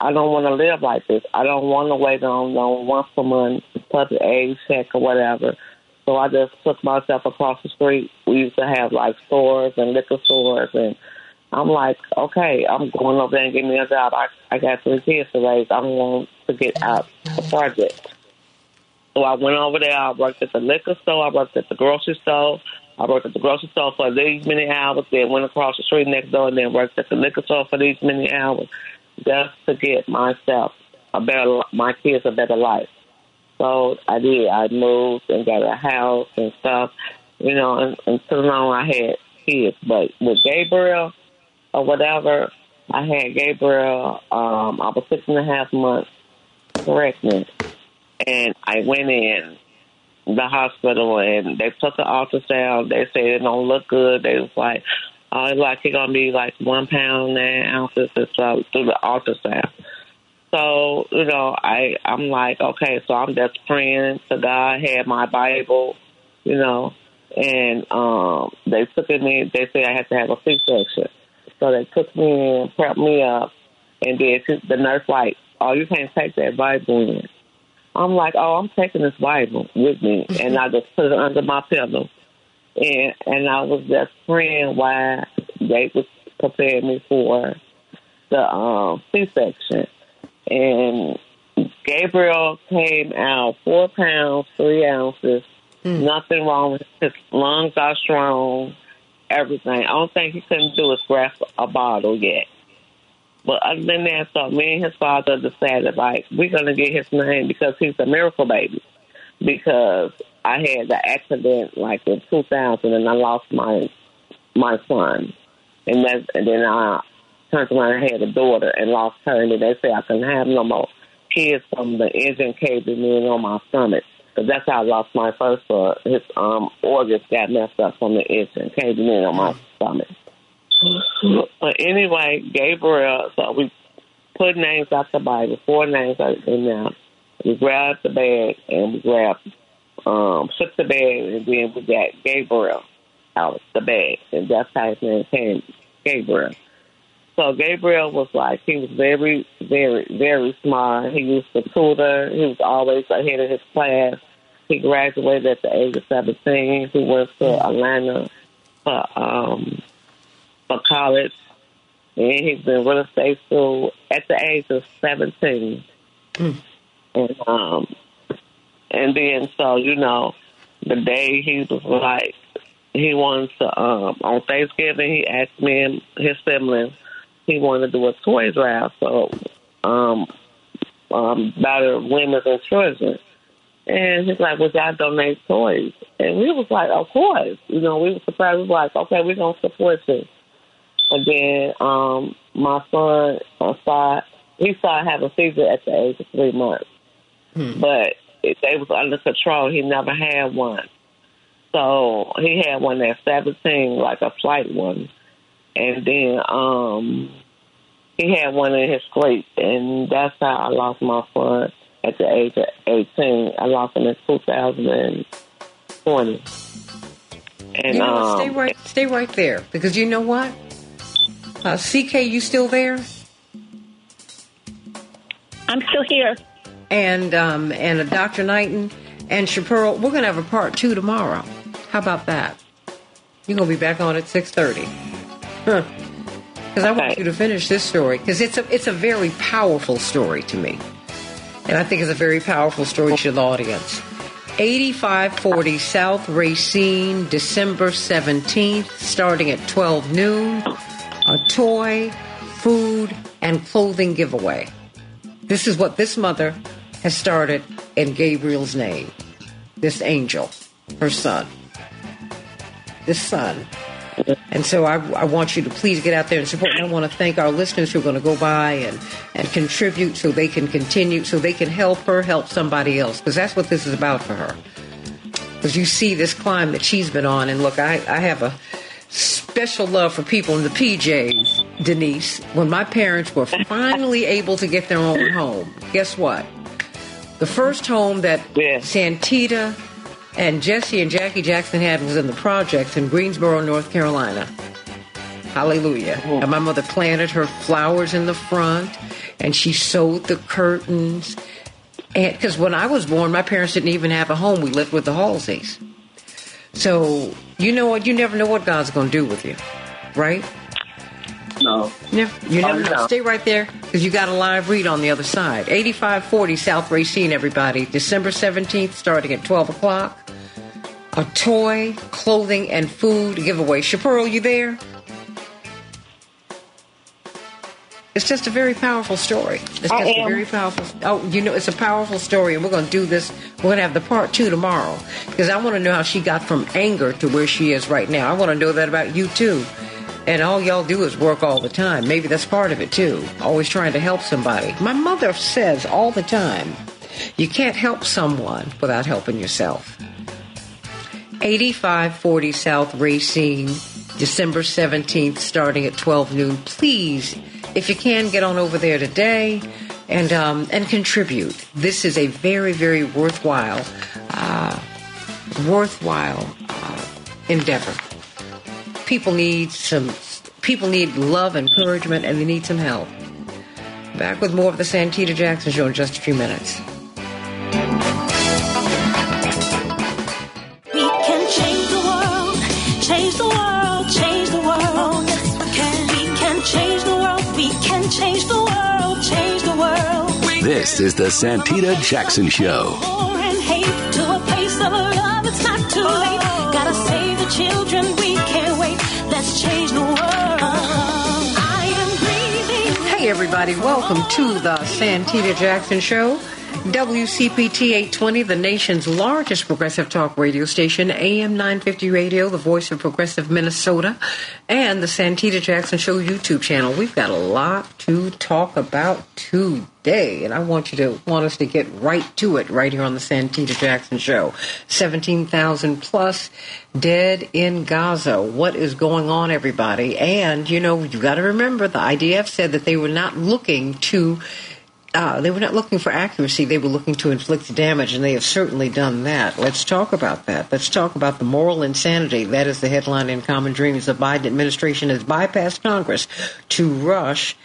I don't want to live like this. I don't want to wait on no once a month public aid check or whatever. So I just took myself across the street. We used to have like stores and liquor stores, and I'm like, okay, I'm going over there and getting me a job. I I got three kids to raise. I want to get out the project. So I went over there. I worked at the liquor store. I worked at the grocery store. I worked at the grocery store for these many hours. Then went across the street next door and then worked at the liquor store for these many hours, just to get myself a better, my kids a better life. So I did. I moved and got a house and stuff, you know. And until now, I had kids. But with Gabriel or whatever, I had Gabriel. Um, I was six and a half months pregnant, and I went in the hospital and they took the ultrasound. They said it don't look good. They was like, oh, it's like it's gonna be like one pound nine ounces and stuff through the ultrasound. So you know, I I'm like, okay, so I'm just praying to God. Had my Bible, you know, and um they took in. They said I had to have a C-section. So they took me in, prepped me up, and then the nurse like, oh, you can't take that Bible in. I'm like, oh, I'm taking this Bible with me, (laughs) and I just put it under my pillow, and and I was just praying while they was preparing me for the um, C-section, and Gabriel came out four pounds three ounces, hmm. nothing wrong with his lungs are strong, everything. I don't think he couldn't do is grasp a bottle yet. But other than that, so me and his father decided like we're gonna get his name because he's a miracle baby. Because I had the accident like in 2000 and I lost my my son, and that and then I turned around and had a daughter and lost her, and they say I couldn't have no more kids from the engine caving in on my stomach. Because that's how I lost my first son. His um organs got messed up from the engine caving in on my stomach. But anyway, Gabriel, so we put names out the Bible, four names out in there. We grabbed the bag and we grabbed, um, shook the bag and then we got Gabriel out of the bag. And that's how his name came, Gabriel. So Gabriel was like, he was very, very, very smart. He used to tutor. He was always ahead of his class. He graduated at the age of 17. He went to Atlanta for, um, for college. And he's been real estate school at the age of 17. And, um, and then, so, you know, the day he was like, he wants to, um, on Thanksgiving, he asked me and his siblings, he wanted to do a toy drive. So, um, um, better women and children. And he's like, would y'all donate toys? And we was like, of course. You know, we were surprised. We was like, okay, we're to support you. And then um, my son uh, started, he started having seizure at the age of three months. But it, they was under control. He never had one. So he had one at 17, like a flight one. And then um, he had one in his sleep. And that's how I lost my son at the age of 18. I lost him in 2020. And You know um, Stay right, stay right there because you know what? Uh, CK, you still there? I'm still here. And um, and uh, Dr. Knighton and Shapearl, we're gonna have a part two tomorrow. How about that? You're gonna be back on at six thirty. Because I want you to finish this story because it's a it's a very powerful story to me, and I think it's a very powerful story to the audience. 8540 South Racine, December 17th, starting at 12 noon. A toy, food, and clothing giveaway. This is what this mother has started in Gabriel's name. This angel, her son. This son. And so I, I want you to please get out there and support. And I want to thank our listeners who are going to go by and, and contribute so they can continue, so they can help her help somebody else. Because that's what this is about for her. Because you see this climb that she's been on. And look, I, I have a special love for people in the PJs, Denise. When my parents were finally (laughs) able to get their own home, guess what? The first home that Yeah. Santita and Jesse and Jackie Jackson had was in the projects in Greensboro, North Carolina. Hallelujah. Oh. And my mother planted her flowers in the front and she sewed the curtains. And because when I was born, my parents didn't even have a home. We lived with the Halseys. So, you know what? You never know what God's going to do with you, right? No. Never, you never Oh, know. no. Stay right there because you got a live read on the other side. 8540 South Racine, everybody. December 17th, starting at 12 o'clock. A toy, clothing, and food giveaway. Shapearl, you there? It's just a very powerful story. It's just I a am. very powerful. Oh, you know, it's a powerful story, and we're going to do this. We're going to have the part two tomorrow because I want to know how she got from anger to where she is right now. I want to know that about you too. And all y'all do is work all the time. Maybe that's part of it too. Always trying to help somebody. My mother says all the time, you can't help someone without helping yourself. 8540 South Racine, December 17th, starting at 12 noon. Please, if you can, get on over there today and um, and contribute. This is a very, very worthwhile, uh, worthwhile uh, endeavor. People need some. People need love, encouragement, and they need some help. Back with more of the Santita Jackson Show in just a few minutes. Change the world. I am breathing. Hey everybody. Welcome to the Santita Jackson Show. WCPT 820, the nation's largest progressive talk radio station, AM 950 Radio, the voice of progressive Minnesota, and the Santita Jackson Show YouTube channel. We've got a lot to talk about today, and I want you to want us to get right to it right here on the Santita Jackson Show. 17,000 plus dead in Gaza. What is going on, everybody? And, you know, you've got to remember the IDF said that they were not looking to uh, they were not looking for accuracy, they were looking to inflict damage, and they have certainly done that. Let's talk about that. Let's talk about the moral insanity. That is the headline in Common Dreams. The Biden administration has bypassed Congress to rush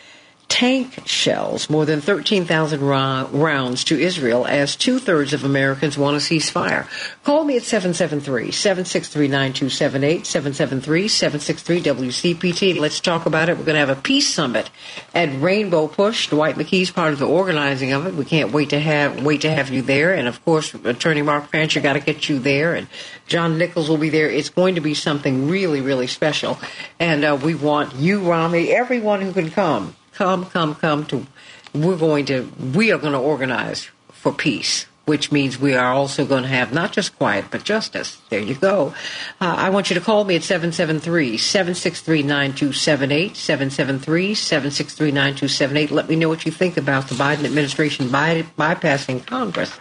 tank shells, more than 13,000 ra- rounds to Israel, as two thirds of Americans want a ceasefire. Call me at 773 763 9278, 773 763 WCPT. Let's talk about it. We're going to have a peace summit at Rainbow Push. Dwight McKee's part of the organizing of it. We can't wait to have wait to have you there. And of course, Attorney Mark Fancher got to get you there. And John Nichols will be there. It's going to be something really, really special. And uh, we want you, Rami, everyone who can come come, come, come to, we're going to, we are going to organize for peace, which means we are also going to have not just quiet, but justice. There you go. Uh, I want you to call me at 773-763-9278, 773-763-9278. Let me know what you think about the Biden administration by, bypassing Congress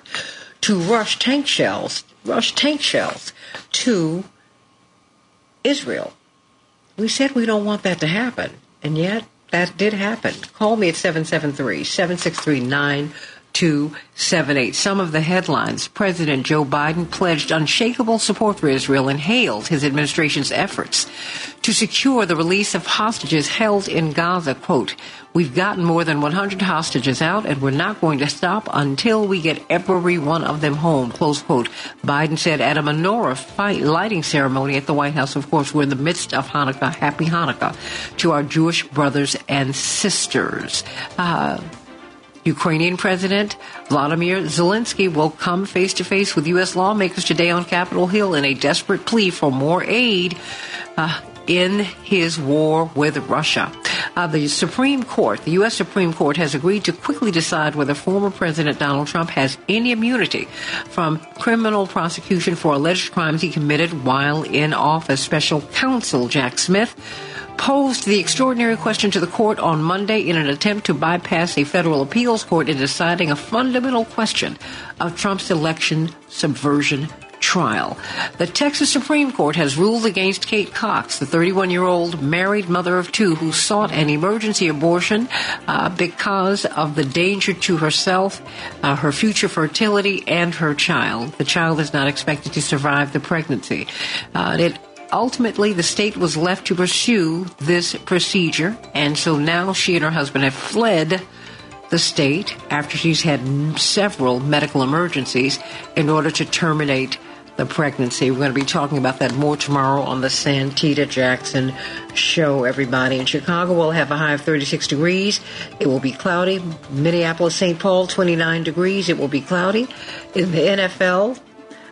to rush tank shells, rush tank shells to Israel. We said we don't want that to happen, and yet that did happen. Call me at 773 763 9278. Some of the headlines President Joe Biden pledged unshakable support for Israel and hailed his administration's efforts to secure the release of hostages held in Gaza. Quote, We've gotten more than 100 hostages out, and we're not going to stop until we get every one of them home. Close quote. Biden said at a menorah fight, lighting ceremony at the White House. Of course, we're in the midst of Hanukkah. Happy Hanukkah to our Jewish brothers and sisters. Uh, Ukrainian President Vladimir Zelensky will come face to face with U.S. lawmakers today on Capitol Hill in a desperate plea for more aid. Uh, in his war with Russia. Uh, the Supreme Court, the U.S. Supreme Court, has agreed to quickly decide whether former President Donald Trump has any immunity from criminal prosecution for alleged crimes he committed while in office. Special counsel Jack Smith posed the extraordinary question to the court on Monday in an attempt to bypass a federal appeals court in deciding a fundamental question of Trump's election subversion trial. The Texas Supreme Court has ruled against Kate Cox, the 31 year old married mother of two who sought an emergency abortion uh, because of the danger to herself, uh, her future fertility, and her child. The child is not expected to survive the pregnancy. Uh, it ultimately the state was left to pursue this procedure and so now she and her husband have fled the state after she's had several medical emergencies in order to terminate the pregnancy. We're going to be talking about that more tomorrow on the Santita Jackson show, everybody. In Chicago, we'll have a high of 36 degrees. It will be cloudy. Minneapolis, St. Paul, 29 degrees. It will be cloudy. In the NFL,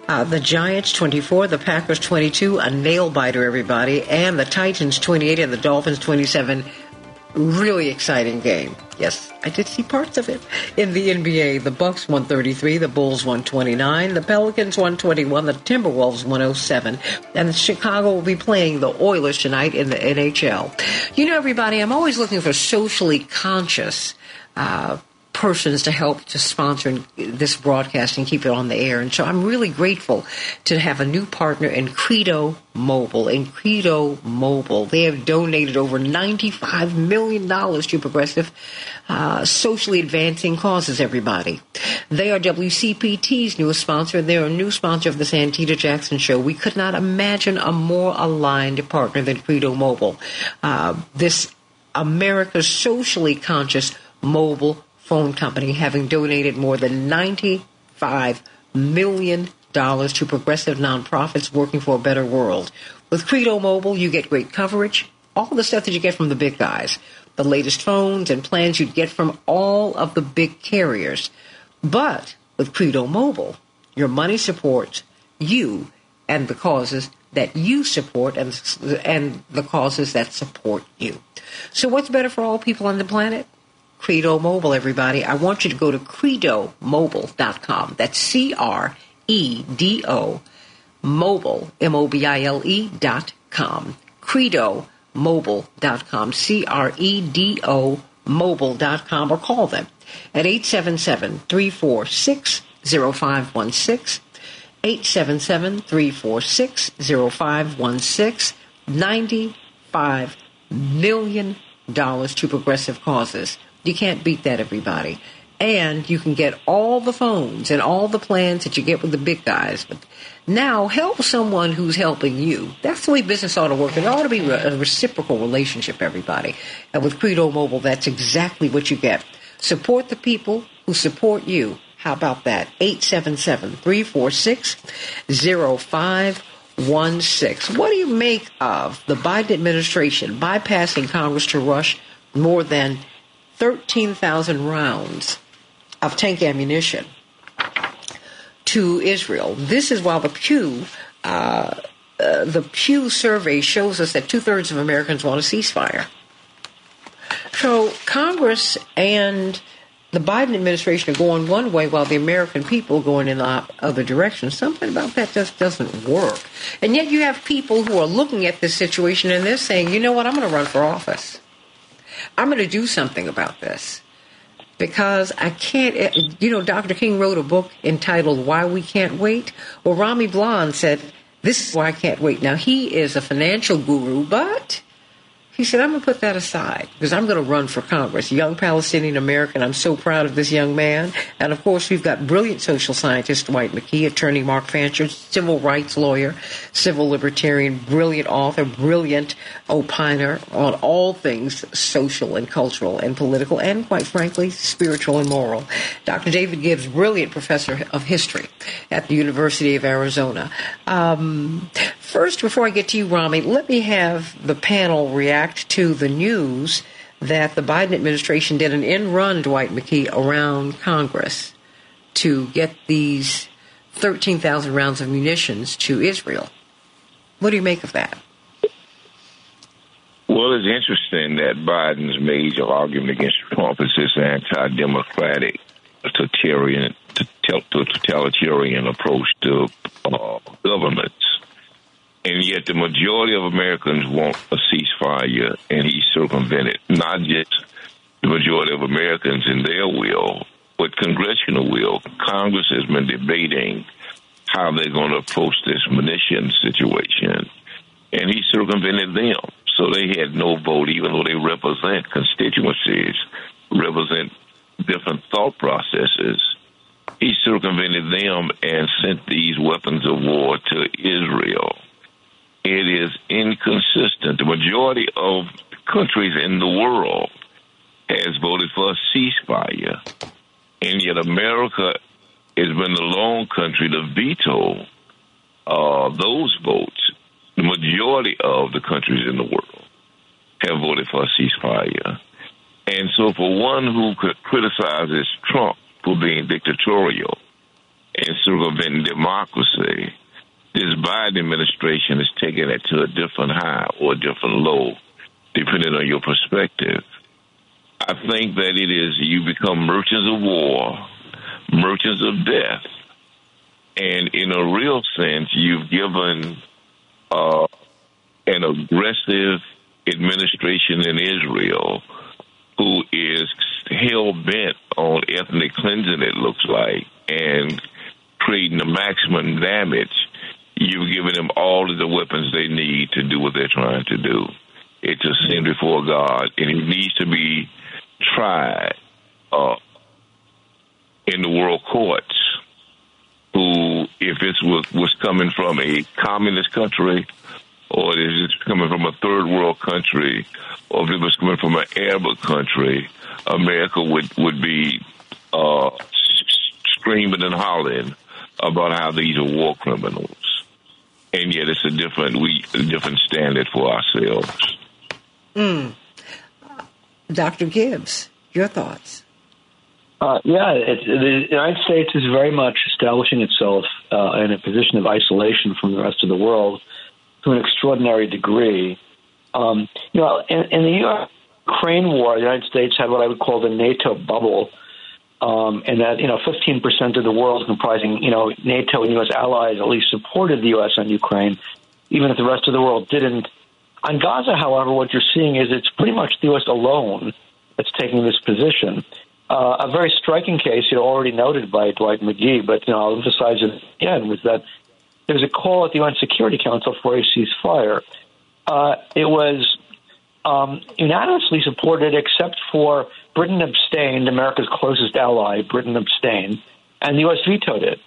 uh, the Giants 24, the Packers 22, a nail biter, everybody, and the Titans 28 and the Dolphins 27 really exciting game. Yes, I did see parts of it. In the NBA, the Bucks 133, the Bulls 129, the Pelicans 121, the Timberwolves 107, and Chicago will be playing the Oilers tonight in the NHL. You know, everybody, I'm always looking for socially conscious uh, persons to help to sponsor this broadcast and keep it on the air. And so I'm really grateful to have a new partner in Credo Mobile. In Credo Mobile, they have donated over $95 million to progressive, uh, socially advancing causes, everybody. They are WCPT's newest sponsor. They're a new sponsor of the Santita Jackson Show. We could not imagine a more aligned partner than Credo Mobile. Uh, this America's socially conscious mobile phone company, having donated more than $95 million to progressive nonprofits working for a better world. With Credo Mobile, you get great coverage, all the stuff that you get from the big guys, the latest phones and plans you'd get from all of the big carriers. But with Credo Mobile, your money supports you and the causes that you support and, and the causes that support you. So what's better for all people on the planet? Credo Mobile, everybody. I want you to go to credomobile.com. That's C R E D O mobile, M O B I L E dot com. Credomobile.com. C R E D O mobile.com or call them at 877 346 0516. 877 346 0516. $95 million to progressive causes. You can't beat that, everybody. And you can get all the phones and all the plans that you get with the big guys. But now help someone who's helping you. That's the way business ought to work. It ought to be a reciprocal relationship, everybody. And with Credo Mobile, that's exactly what you get. Support the people who support you. How about that? 877 346 0516. What do you make of the Biden administration bypassing Congress to rush more than 13,000 rounds of tank ammunition to Israel? This is while the Pew. Uh, uh, the Pew survey shows us that two thirds of Americans want a ceasefire. So Congress and the Biden administration are going one way while the American people are going in the other direction. Something about that just doesn't work. And yet you have people who are looking at this situation and they're saying, you know what, I'm going to run for office. I'm going to do something about this. Because I can't, eh, you know, Dr. King wrote a book entitled Why We Can't Wait. Well, Rami Blan said, This is why I can't wait. Now, he is a financial guru, but he said, I'm going to put that aside because I'm going to run for Congress. Young Palestinian American. I'm so proud of this young man. And of course, we've got brilliant social scientist Dwight McKee, attorney Mark Fancher, civil rights lawyer, civil libertarian, brilliant author, brilliant opiner on all things social and cultural and political and, quite frankly, spiritual and moral. Dr. David Gibbs, brilliant professor of history at the University of Arizona. Um, first, before I get to you, Rami, let me have the panel react to the news that the Biden administration did an end run, Dwight McKee, around Congress to get these 13,000 rounds of munitions to Israel. What do you make of that? Well, it's interesting that Biden's major argument against Trump is this anti-democratic, totalitarian, totalitarian approach to uh, governments. And yet the majority of Americans want a ceasefire, and he circumvented not just the majority of Americans in their will, but congressional will. Congress has been debating how they're going to approach this munition situation, and he circumvented them. So they had no vote, even though they represent constituencies, represent different thought processes. He circumvented them and sent these weapons of war to Israel it is inconsistent. The majority of countries in the world has voted for a ceasefire, and yet America has been the lone country to veto uh, those votes. The majority of the countries in the world have voted for a ceasefire. And so, for one who criticizes Trump for being dictatorial and circumventing democracy, this Biden administration is taking it to a different high or a different low, depending on your perspective. I think that it is you become merchants of war, merchants of death, and in a real sense, you've given uh, an aggressive administration in Israel who is hell bent on ethnic cleansing, it looks like, and creating the maximum damage you've given them all of the weapons they need to do what they're trying to do. It's a sin before God, and it needs to be tried uh, in the world courts. Who, if it was, was coming from a communist country, or if it's coming from a third world country, or if it was coming from an Arab country, America would would be uh, screaming and hollering about how these are war criminals and yet it's a different we a different standard for ourselves. Mm. Dr. Gibbs, your thoughts? Uh, yeah, it, the United States is very much establishing itself uh, in a position of isolation from the rest of the world to an extraordinary degree. Um, you know, in, in the U.S., Ukraine war, the United States had what I would call the NATO bubble, um, and that you know 15% of the world, comprising you know NATO and U.S. allies, at least supported the U.S. on Ukraine, even if the rest of the world didn't. On Gaza, however, what you're seeing is it's pretty much the U.S. alone that's taking this position. Uh, a very striking case, you know, already noted by Dwight McKee, but you know, I'll emphasize it again, was that there was a call at the UN Security Council for a ceasefire. Uh, it was um, unanimously supported, except for Britain abstained, America's closest ally, Britain abstained, and the U.S. vetoed it.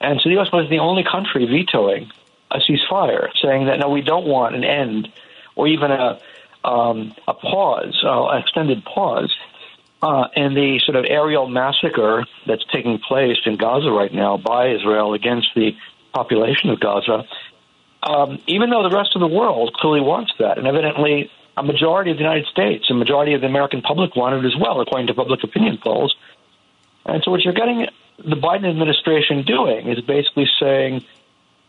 And so the U.S. was the only country vetoing a ceasefire, saying that no, we don't want an end or even a um, a pause, uh, an extended pause uh, in the sort of aerial massacre that's taking place in Gaza right now by Israel against the population of Gaza. Um, even though the rest of the world clearly wants that, and evidently a majority of the United States, a majority of the American public wanted as well, according to public opinion polls. And so, what you're getting the Biden administration doing is basically saying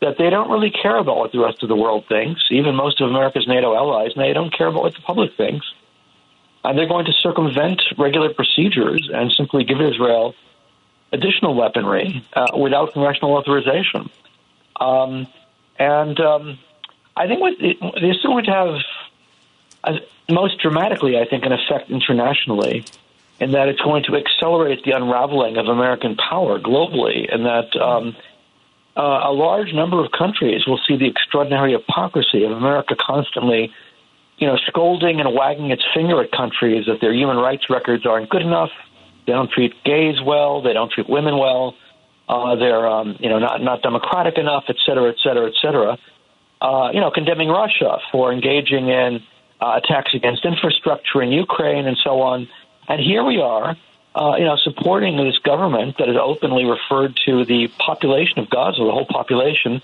that they don't really care about what the rest of the world thinks, even most of America's NATO allies, and they don't care about what the public thinks and they're going to circumvent regular procedures and simply give Israel additional weaponry uh, without congressional authorization. Um, and um, I think what this is going to have, most dramatically, I think, an effect internationally, in that it's going to accelerate the unraveling of American power globally, and that um, uh, a large number of countries will see the extraordinary hypocrisy of America constantly you know, scolding and wagging its finger at countries that their human rights records aren't good enough. They don't treat gays well. They don't treat women well. Uh, they're, um, you know, not not democratic enough, et cetera, et cetera, et cetera. Uh, you know, condemning Russia for engaging in uh, attacks against infrastructure in Ukraine and so on. And here we are, uh, you know, supporting this government that has openly referred to the population of Gaza, the whole population,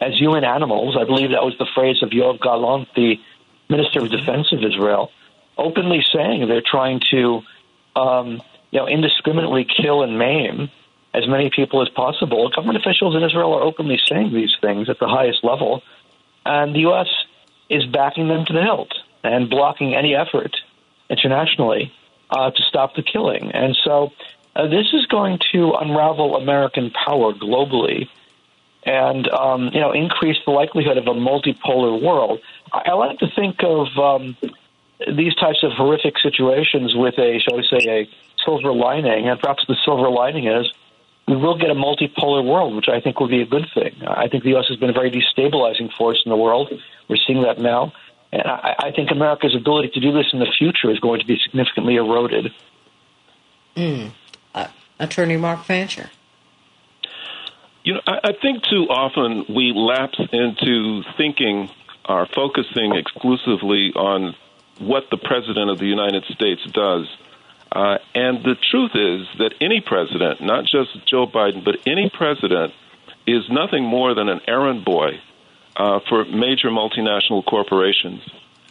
as human animals. I believe that was the phrase of Yoav Gallant, the Minister of Defense of Israel, openly saying they're trying to, um, you know, indiscriminately kill and maim as many people as possible. Government officials in Israel are openly saying these things at the highest level, and the U.S. is backing them to the hilt and blocking any effort internationally uh, to stop the killing. And so, uh, this is going to unravel American power globally and um, you know increase the likelihood of a multipolar world. I, I like to think of um, these types of horrific situations with a, shall we say, a silver lining, and perhaps the silver lining is we will get a multipolar world, which I think will be a good thing. I think the U.S. has been a very destabilizing force in the world. We're seeing that now. And I, I think America's ability to do this in the future is going to be significantly eroded. Mm. Uh, Attorney Mark Fancher. You know, I, I think too often we lapse into thinking or focusing exclusively on what the President of the United States does. Uh, and the truth is that any president, not just Joe Biden, but any president, is nothing more than an errand boy uh, for major multinational corporations.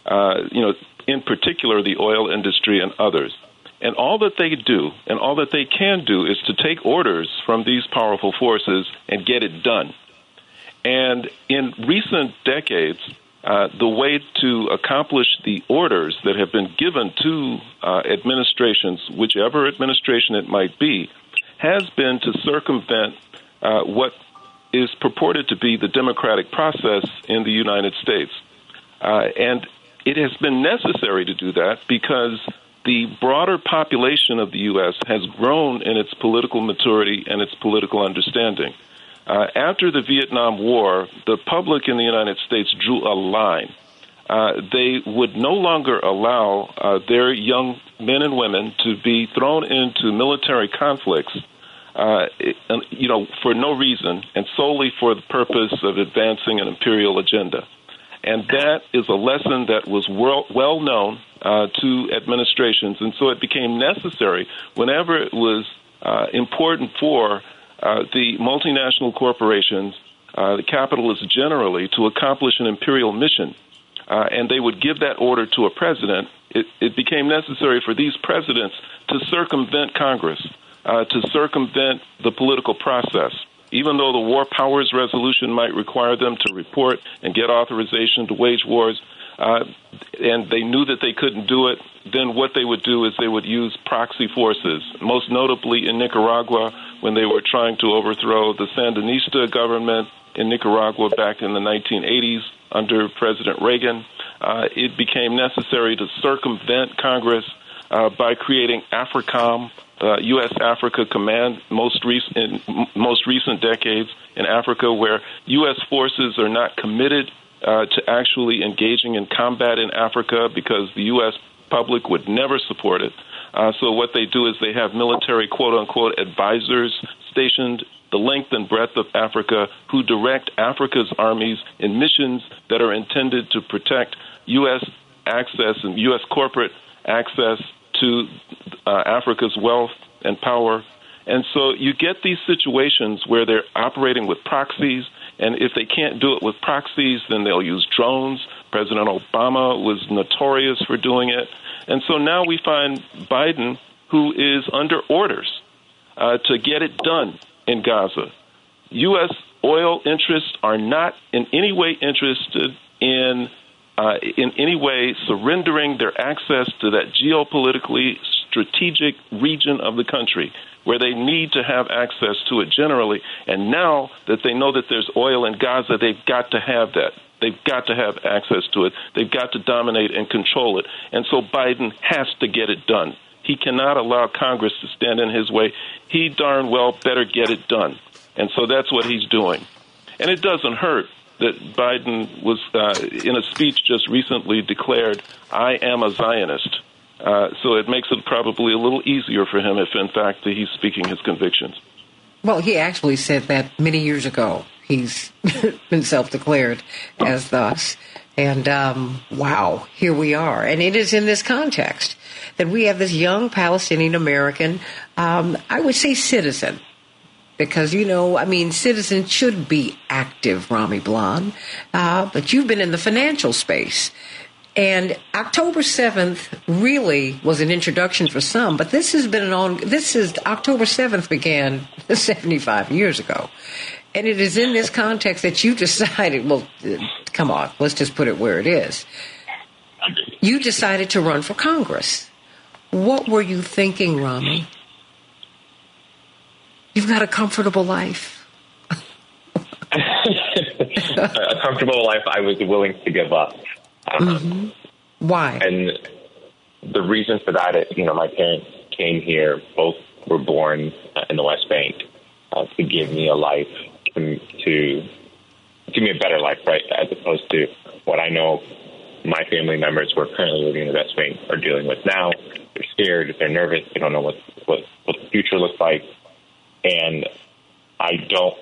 Uh, you know, in particular, the oil industry and others. And all that they do and all that they can do is to take orders from these powerful forces and get it done. And in recent decades, uh, the way to accomplish the orders that have been given to uh, administrations, whichever administration it might be, has been to circumvent uh, what is purported to be the democratic process in the United States. Uh, and it has been necessary to do that because the broader population of the U.S. has grown in its political maturity and its political understanding. Uh, after the Vietnam War, the public in the United States drew a line. Uh, they would no longer allow uh, their young men and women to be thrown into military conflicts, uh, you know, for no reason and solely for the purpose of advancing an imperial agenda. And that is a lesson that was well, well known uh, to administrations. And so it became necessary whenever it was uh, important for uh, the multinational corporations, uh, the capitalists generally, to accomplish an imperial mission. Uh, and they would give that order to a president. It, it became necessary for these presidents to circumvent Congress, uh, to circumvent the political process even though the War Powers Resolution might require them to report and get authorization to wage wars, uh, and they knew that they couldn't do it, then what they would do is they would use proxy forces, most notably in Nicaragua when they were trying to overthrow the Sandinista government in Nicaragua back in the 1980s under President Reagan. Uh, it became necessary to circumvent Congress uh, by creating AFRICOM, uh, U.S. Africa Command, most recent in most recent decades in Africa, where U.S. forces are not committed uh, to actually engaging in combat in Africa because the U.S. public would never support it. Uh, so what they do is they have military quote unquote advisors stationed the length and breadth of Africa who direct Africa's armies in missions that are intended to protect U.S. access and U.S. corporate access to uh, Africa's wealth and power. And so you get these situations where they're operating with proxies, and if they can't do it with proxies, then they'll use drones. President Obama was notorious for doing it. And so now we find Biden, who is under orders uh, to get it done in Gaza. U.S. oil interests are not in any way interested in uh, in any way surrendering their access to that geopolitically strategic region of the country where they need to have access to it generally. And now that they know that there's oil in Gaza, they've got to have that. They've got to have access to it. They've got to dominate and control it. And so Biden has to get it done. He cannot allow Congress to stand in his way. He darn well better get it done. And so that's what he's doing. And it doesn't hurt that Biden was, uh, in a speech just recently, declared, I am a Zionist. Uh, so it makes it probably a little easier for him if, in fact, he's speaking his convictions. Well, he actually said that many years ago. He's (laughs) been self declared as thus. And um, wow, here we are. And it is in this context that we have this young Palestinian American, um, I would say citizen, because you know, I mean, citizens should be active, Rami Blan, uh, but you've been in the financial space. And October 7th really was an introduction for some, but this has been an on, this is, October 7th began (laughs) 75 years ago. And it is in this context that you (laughs) decided, well, come on, let's just put it where it is. You decided to run for Congress. What were you thinking, Rami? You've got a comfortable life. (laughs) a comfortable life I was willing to give up. Um, mm-hmm. Why? And the reason for that is, you know, my parents came here, both were born in the West Bank, uh, to give me a life, to, to give me a better life, right? As opposed to what I know my family members who are currently living in the West Bank are dealing with now. They're scared, they're nervous, they don't know what, what, what the future looks like. And I don't,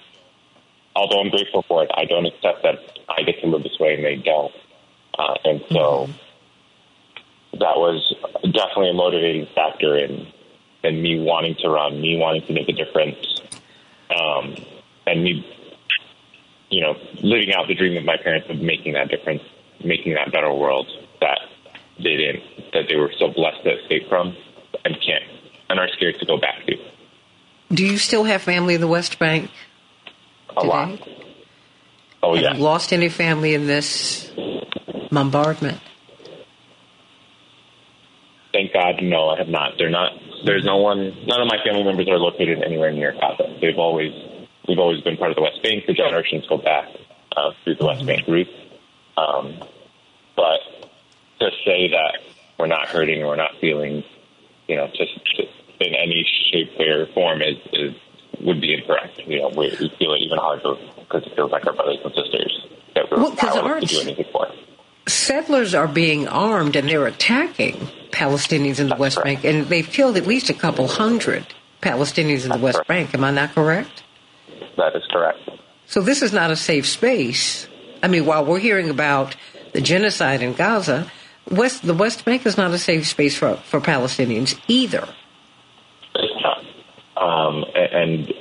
although I'm grateful for it, I don't accept that I get to live this way and they don't. Uh, and so mm-hmm. that was definitely a motivating factor in, in me wanting to run, me wanting to make a difference, um, and me, you know, living out the dream of my parents of making that difference, making that better world that they didn't, that they were so blessed to escape from and can't, and are scared to go back to. Do you still have family in the West Bank? A today? lot. Oh, have yeah. you lost any family in this bombardment? Thank God, no, I have not. They're not. There's no one. None of my family members are located anywhere near Gaza. They've always, we've always been part of the West Bank. The generations go back uh, through the West Bank route. Um, but to say that we're not hurting or we're not feeling, you know, just, just in any shape, way, or form is, is would be incorrect. You know, we, we feel it even harder because it feels like our brothers and sisters that we're well, powerless to do anything for settlers are being armed and they're attacking Palestinians in the That's West correct. Bank, and they've killed at least a couple hundred Palestinians in That's the West correct. Bank. Am I not correct? That is correct. So this is not a safe space. I mean, while we're hearing about the genocide in Gaza, West the West Bank is not a safe space for for Palestinians either. Um, and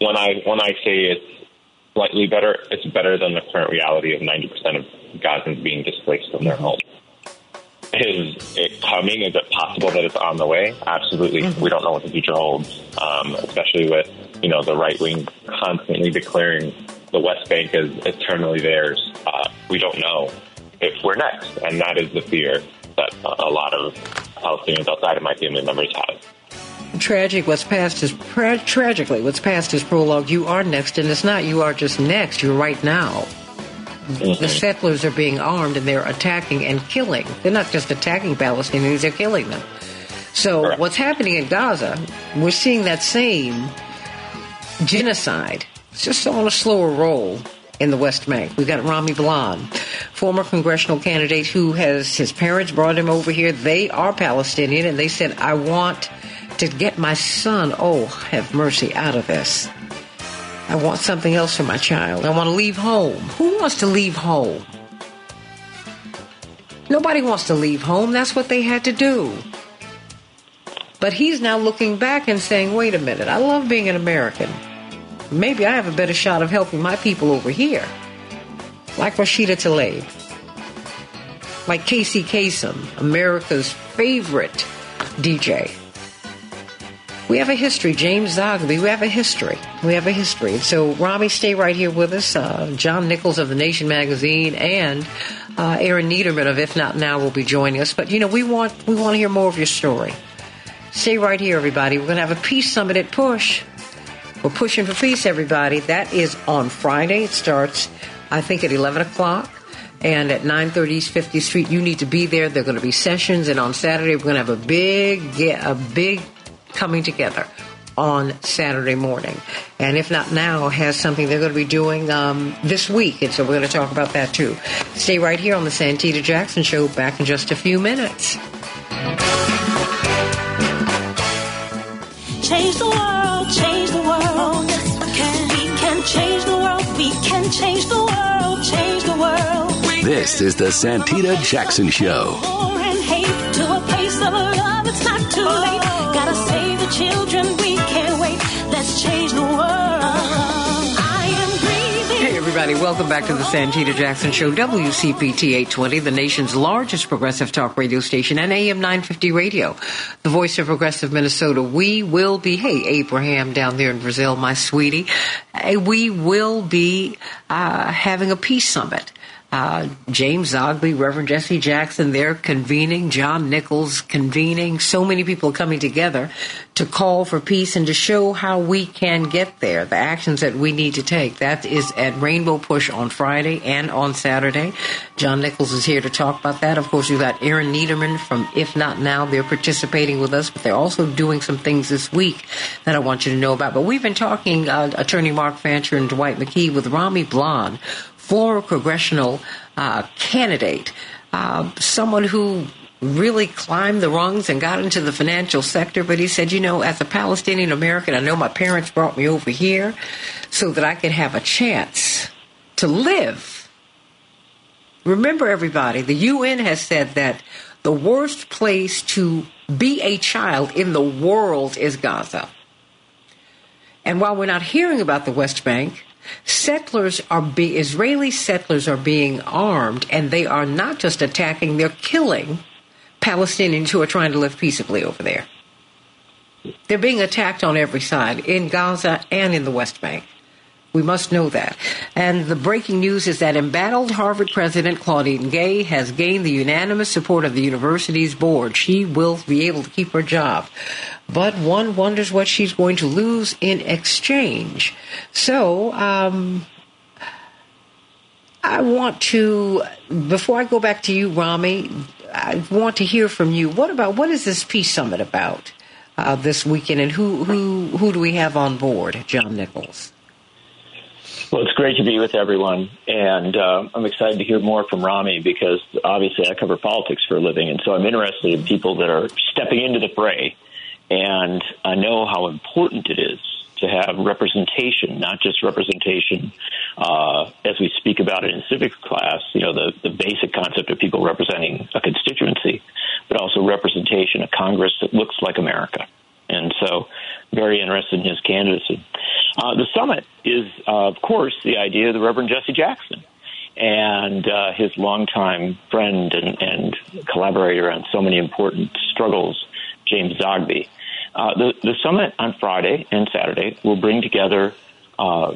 when I when I say it's slightly better, it's better than the current reality of 90% of Gazans being displaced from their homes. Is it coming? Is it possible that it's on the way? Absolutely. We don't know what the future holds, um, especially with you know the right wing constantly declaring the West Bank is eternally theirs. Uh, we don't know, if we're next, and that is the fear that a lot of Palestinians outside of my family members have. Tragic. What's past is tra- tragically. What's past is prologue. You are next, and it's not. You are just next. You're right now. The mm-hmm. settlers are being armed and they're attacking and killing. They're not just attacking Palestinians; they're killing them. So what's happening in Gaza? We're seeing that same genocide. It's just on a slower roll in the West Bank. We've got Rami Blan, former congressional candidate who has his parents brought him over here. They are Palestinian, and they said, "I want to get my son. Oh, have mercy out of this. I want something else for my child. I want to leave home. Who wants to leave home? Nobody wants to leave home. That's what they had to do." But he's now looking back and saying, wait a minute, I love being an American. Maybe I have a better shot of helping my people over here. Like Rashida Tlaib. Like Casey Kasem, America's favorite DJ. We have a history. James Zogby, we have a history. We have a history. So, Rami, stay right here with us. Uh, John Nichols of The Nation magazine and uh, Aaron Niederman of If Not Now will be joining us. But, you know, we want, we want to hear more of your story. Stay right here, everybody. We're going to have a peace summit at Push. We're pushing for peace, everybody. That is on Friday. It starts, I think, at 11 o'clock. And at 930 East 50th Street, you need to be there. There are going to be sessions. And on Saturday, we're going to have a big, get, a big coming together on Saturday morning. And if not now, has something they're going to be doing um, this week. And so we're going to talk about that too. Stay right here on the Santita Jackson Show. Back in just a few minutes. Change the world, change the world. Yes, we can. We can change the world. We can change the world, change the world. This is the Santita Jackson Show. Everybody, welcome back to the Santita Jackson Show, WCPT 820, the nation's largest progressive talk radio station, and AM 950 radio, the voice of progressive Minnesota. We will be, hey, Abraham down there in Brazil, my sweetie, we will be uh, having a peace summit. Uh, James Zogby, Reverend Jesse Jackson, they're convening. John Nichols convening. So many people coming together to call for peace and to show how we can get there, the actions that we need to take. That is at Rainbow Push on Friday and on Saturday. John Nichols is here to talk about that. Of course, we've got Aaron Niederman from If Not Now. They're participating with us, but they're also doing some things this week that I want you to know about. But we've been talking, uh, Attorney Mark Fancher and Dwight McKee with Rami Blan, former congressional uh, candidate, uh, someone who really climbed the rungs and got into the financial sector. But he said, you know, as a Palestinian American, I know my parents brought me over here so that I could have a chance to live. Remember, everybody, the UN has said that the worst place to be a child in the world is Gaza. And while we're not hearing about the West Bank, settlers are be Israeli settlers are being armed and they are not just attacking, they're killing Palestinians who are trying to live peaceably over there. They're being attacked on every side, in Gaza and in the West Bank. We must know that. And the breaking news is that embattled Harvard president Claudine Gay has gained the unanimous support of the university's board. She will be able to keep her job. But one wonders what she's going to lose in exchange. So, um, I want to, before I go back to you, Rami, I want to hear from you. What about, what is this peace summit about uh, this weekend and who, who, who do we have on board? John Nichols. Well, it's great to be with everyone, and uh, I'm excited to hear more from Rami because obviously I cover politics for a living, and so I'm interested in people that are stepping into the fray. And I know how important it is to have representation, not just representation uh, as we speak about it in civics class, you know, the, the basic concept of people representing a constituency, but also representation, a Congress that looks like America. And so, very interested in his candidacy. Uh, the summit is, uh, of course, the idea of the Reverend Jesse Jackson and uh, his longtime friend and, and collaborator on so many important struggles, James Zogby. Uh, the, the summit on Friday and Saturday will bring together uh,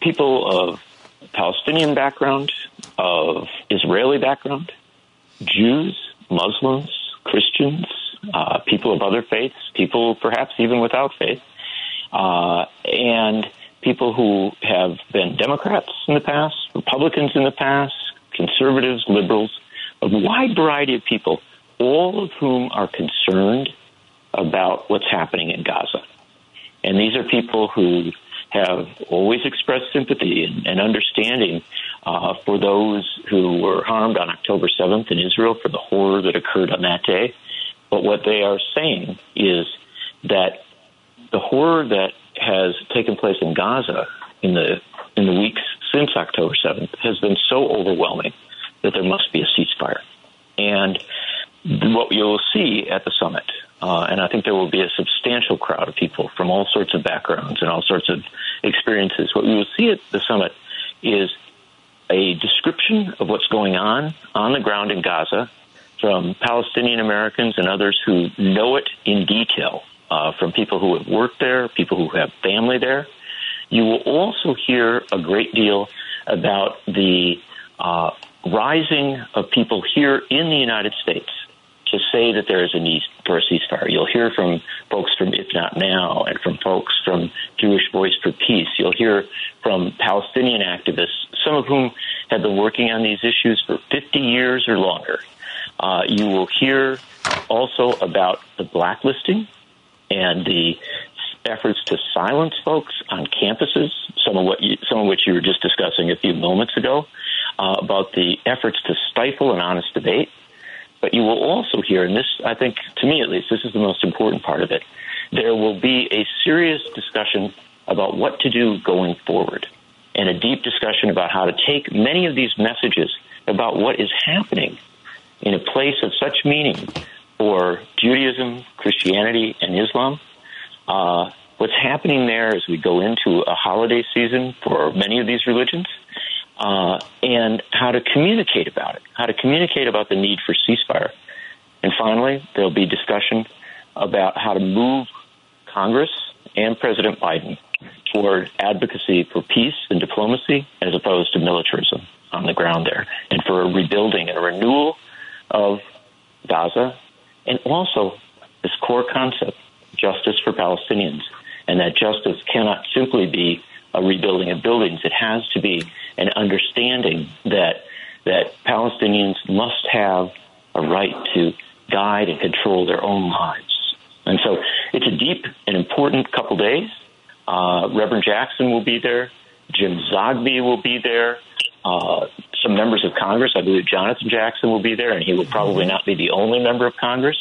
people of Palestinian background, of Israeli background, Jews, Muslims, Christians, uh, people of other faiths, people perhaps even without faith, uh, and people who have been Democrats in the past, Republicans in the past, conservatives, liberals, a wide variety of people, all of whom are concerned about what's happening in Gaza. And these are people who have always expressed sympathy and, and understanding uh, for those who were harmed on October 7th in Israel for the horror that occurred on that day. But what they are saying is that the horror that has taken place in Gaza in the in the weeks since October 7th has been so overwhelming that there must be a ceasefire. And what you'll see at the summit, uh, and I think there will be a substantial crowd of people from all sorts of backgrounds and all sorts of experiences. What we will see at the summit is a description of what's going on on the ground in Gaza from Palestinian Americans and others who know it in detail, uh, from people who have worked there, people who have family there. You will also hear a great deal about the uh, rising of people here in the United States to say that there is a need for a ceasefire. You'll hear from folks from If Not Now and from folks from Jewish Voice for Peace. You'll hear from Palestinian activists, some of whom have been working on these issues for 50 years or longer. Uh, you will hear also about the blacklisting and the efforts to silence folks on campuses, some of what you, some of which you were just discussing a few moments ago, uh, about the efforts to stifle an honest debate. But you will also hear, and this, I think, to me at least, this is the most important part of it. There will be a serious discussion about what to do going forward, and a deep discussion about how to take many of these messages about what is happening in a place of such meaning for Judaism, Christianity, and Islam. Uh, what's happening there as we go into a holiday season for many of these religions, uh, and how to communicate about it, how to communicate about the need for ceasefire. And finally, there'll be discussion about how to move Congress and President Biden toward advocacy for peace and diplomacy as opposed to militarism on the ground there, and for a rebuilding and a renewal of Gaza, and also this core concept, justice for Palestinians, and that justice cannot simply be a rebuilding of buildings. It has to be an understanding that that Palestinians must have a right to guide and control their own lives. And so it's a deep and important couple days. Uh, Reverend Jackson will be there. Jim Zogby will be there. Uh, some members of Congress, I believe Jonathan Jackson will be there, and he will probably not be the only member of Congress.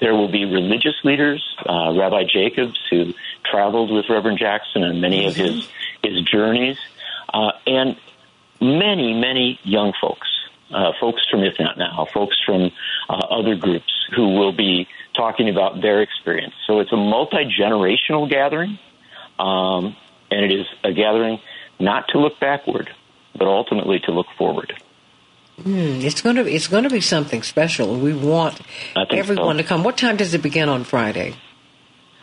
There will be religious leaders, uh, Rabbi Jacobs, who traveled with Reverend Jackson on many of his his journeys, uh, and many, many young folks, uh, folks from If Not Now, folks from uh, other groups who will be talking about their experience. So it's a multi generational gathering, um, and it is a gathering not to look backward, but ultimately to look forward. Hmm, it's going to it's going to be something special. We want everyone so. to come. What time does it begin on Friday?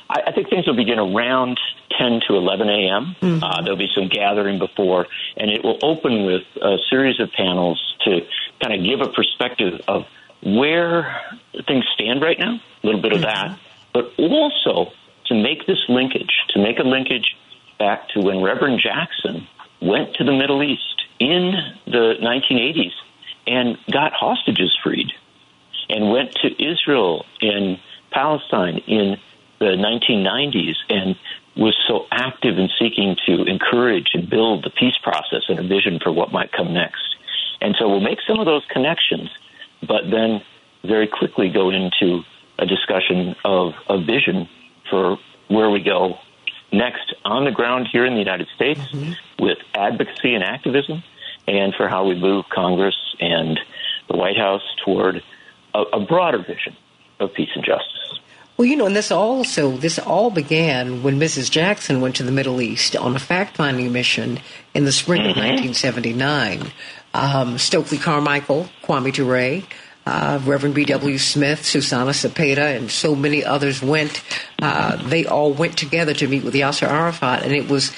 I, I think things will begin around 10 to 11 a.m. Mm-hmm. Uh, there'll be some gathering before, and it will open with a series of panels to kind of give a perspective of where things stand right now, a little bit of that, but also to make this linkage, to make a linkage back to when Reverend Jackson went to the Middle East in the 1980s and got hostages freed and went to Israel and Palestine in the 1990s and was so active in seeking to encourage and build the peace process and a vision for what might come next. And so we'll make some of those connections, but then very quickly go into a discussion of a vision for where we go next on the ground here in the United States mm-hmm. with advocacy and activism, and for how we move Congress and the White House toward a, a broader vision of peace and justice. Well, you know, and this also this all began when Mrs. Jackson went to the Middle East on a fact-finding mission in the spring mm-hmm. of 1979. Um, Stokely Carmichael, Kwame Ture, uh, Reverend B.W. Smith, Susana Cepeda, and so many others went. Uh, they all went together to meet with Yasser Arafat, and it was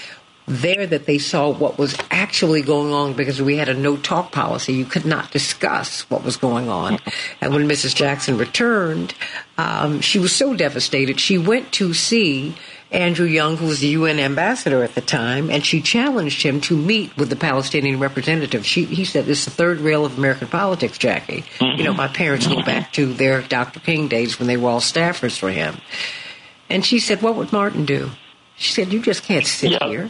there that they saw what was actually going on because we had a no talk policy. You could not discuss what was going on. And when Mrs. Jackson returned, um, she was so devastated. She went to see Andrew Young, who was the UN ambassador at the time, and she challenged him to meet with the Palestinian representative. She, he said, "It's the third rail of American politics, Jackie." You know, my parents go back to their Dr. King days when they were all staffers for him. And she said, "What would Martin do?" She said, "You just can't sit here."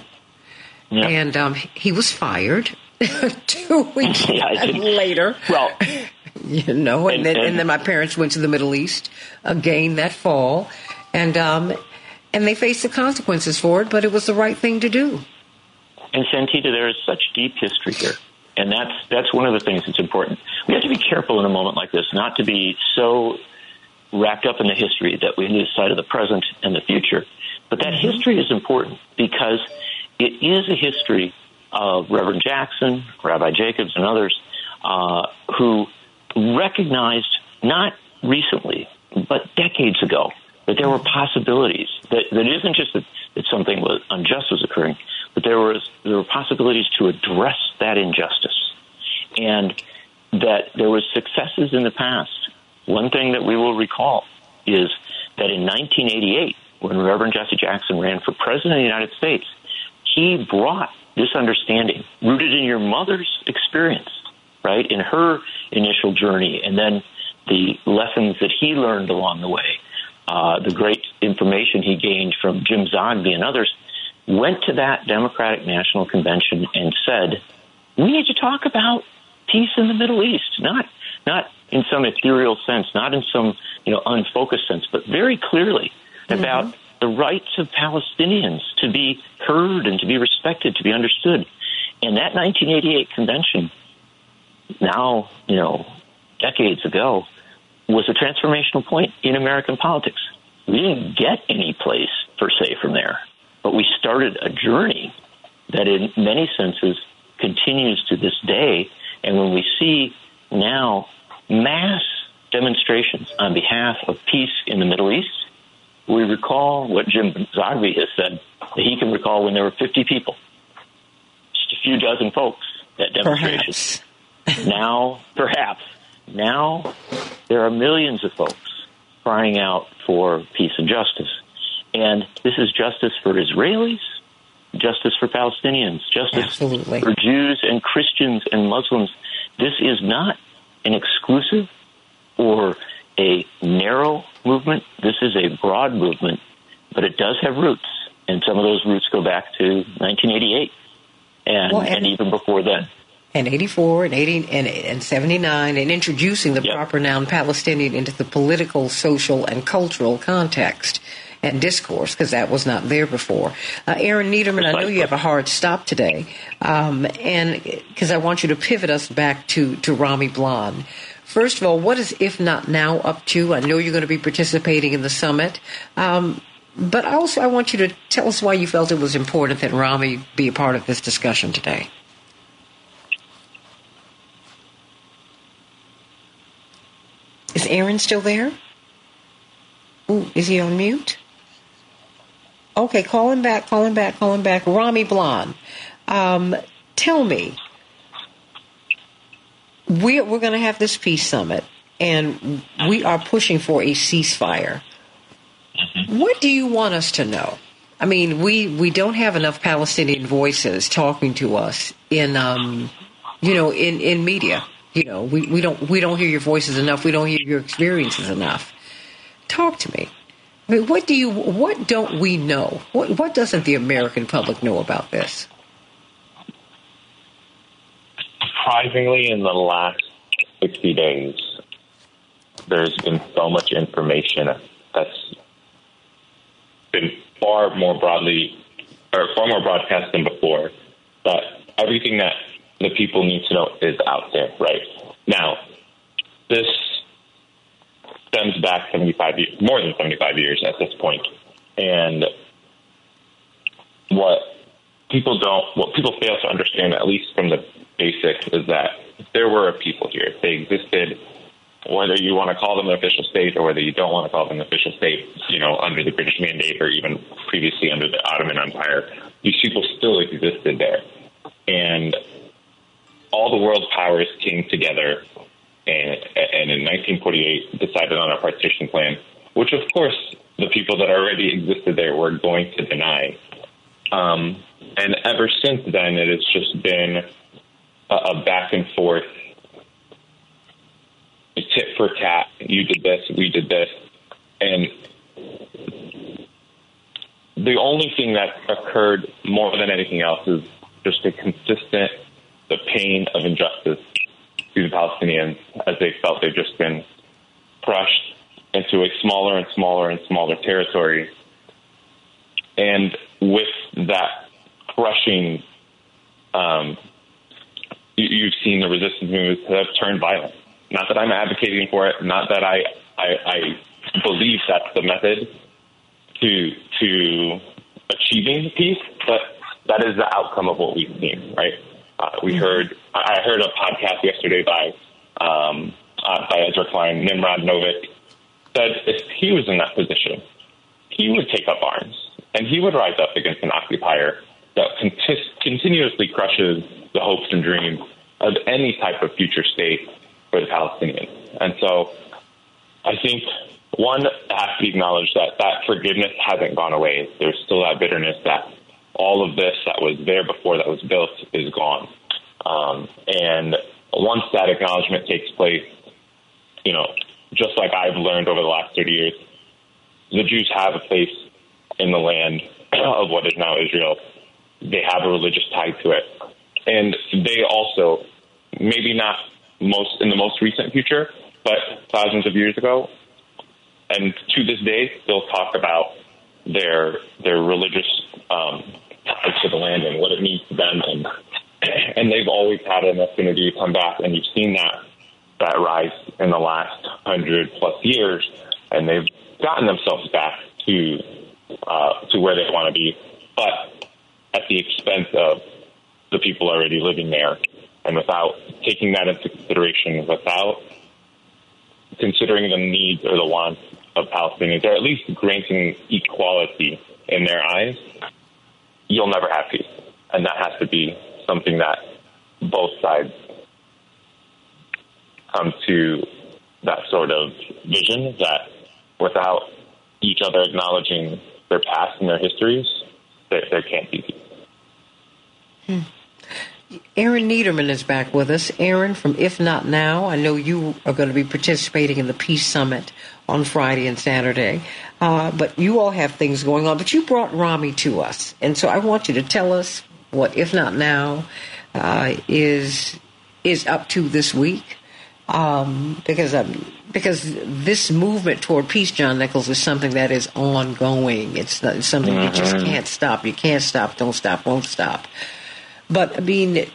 And um, he was fired (laughs) two (laughs) weeks (laughs) later. Well, you know, and, then and then my parents went to the Middle East again that fall, and um, and they faced the consequences for it, but it was the right thing to do. And Santita, there is such deep history here. And that's that's one of the things that's important. We have to be careful in a moment like this, not to be so wrapped up in the history that we lose sight of the present and the future. But that history is important because it is a history of Reverend Jackson, Rabbi Jacobs, and others uh, who recognized not recently, but decades ago, that there were possibilities. That, that isn't just that, that something was unjust was occurring, but there was there were possibilities to address that injustice, and that there was successes in the past. One thing that we will recall is that in 1988, when Reverend Jesse Jackson ran for president of the United States, he brought this understanding rooted in your mother's experience, right, in her initial journey, and then the lessons that he learned along the way, uh, the great information he gained from Jim Zogby and others, went to that Democratic National Convention and said, "We need to talk about peace in the Middle East, not not in some ethereal sense, not in some you know unfocused sense, but very clearly about the rights of Palestinians to be heard and to be respected, to be understood. And that 1988 convention, now, you know, decades ago, was a transformational point in American politics. We didn't get any place, per se, from there, but we started a journey that, in many senses, continues to this day. And when we see now mass demonstrations on behalf of peace in the Middle East, we recall what Jim Zogby has said that he can recall when there were 50 people, just a few dozen folks at demonstrations. now, perhaps, now there are millions of folks crying out for peace and justice. And this is justice for Israelis, justice for Palestinians, justice Absolutely. for Jews and Christians and Muslims. This is not an exclusive or a narrow movement. This is a broad movement, but it does have roots, and some of those roots go back to 1988 and, Well, and- and even before then. And 84 and 80 and, and 79 and introducing the proper noun Palestinian into the political, social, and cultural context and discourse because that was not there before. Uh, Aaron Niederman, I know you have a hard stop today, um, and because I want you to pivot us back to, to Rami Blan. First of all, what is If Not Now up to? I know you're going to be participating in the summit. Um, but also, I want you to tell us why you felt it was important that Rami be a part of this discussion today. Is Aaron still there? Ooh, is he on mute? Okay, call him back, call him back, call him back. Rami Blan, um, tell me, we're, we're going to have this peace summit, and we are pushing for a ceasefire. What do you want us to know? I mean, we, we don't have enough Palestinian voices talking to us in, um, you know, in, in media. You know, we, we don't we don't hear your voices enough. We don't hear your experiences enough. Talk to me. I mean, what do you what don't we know? What what doesn't the American public know about this? surprisingly, in the last 60 days, there's been so much information that's been far more broadly or far more broadcast than before. That everything that the people need to know is out there right now. This stems back 75 years, more than 75 years at this point. and what people don't, what people fail to understand, at least from the basics, is that there were a people here. They existed, whether you want to call them an official state or whether you don't want to call them an official state, you know, under the British Mandate or even previously under the Ottoman Empire. these people still existed there. And all the world powers came together and, and in 1948 decided on a partition plan, which of course the people that already existed there were going to deny. Um, and ever since then, it has just been a, a back and forth, tit for tat. You did this, we did this, and the only thing that occurred more than anything else is just a consistent the pain of injustice to the Palestinians as they felt they've just been crushed into a smaller and smaller and smaller territory. And with that crushing, um, you, have seen the resistance movements have turned violent. Not that I'm advocating for it, not that I, I, I believe that's the method to to achieving peace, but that is the outcome of what we've seen, right? Uh, we mm-hmm. heard I heard a podcast yesterday by um, uh, by Ezra Klein, Nimrod Novik, said if he was in that position, he would take up arms and he would rise up against an occupier that continuously crushes the hopes and dreams of any type of future state for the Palestinians. And so I think one has to acknowledge that that forgiveness hasn't gone away. There's still that bitterness that all of this that was there before that was built is gone. Um, and once that acknowledgement takes place, you know, just like I've learned over the last 30 years, the Jews have a place in the land (clears throat) of what is now Israel. They have a religious tie to it. And they also, maybe not most in the most recent future, but thousands of years ago, and to this day, still talk about their their religious um, ties to the land and what it means to them, and and they've always had an affinity to come back, and you've seen that that rise in the last hundred plus years, and they've gotten themselves back to uh, to where they want to be, but at the expense of the people already living there, and without taking that into consideration, without considering the needs or the wants of Palestinians, or at least granting equality in their eyes, you'll never have peace, and that has to be something that both sides come to that sort of vision that without each other acknowledging their past and their histories, there, there can't be peace. Hmm. Aaron Niederman is back with us. Aaron from If Not Now. I know you are going to be participating in the Peace Summit on Friday and Saturday, uh, but you all have things going on. But you brought Rami to us, and so I want you to tell us what If Not Now uh, is is up to this week um, because um, because this movement toward peace, John Nichols, is something that is ongoing. It's, not, it's something mm-hmm. you just mm-hmm. can't stop. You can't stop. Don't stop. Won't stop. But I mean,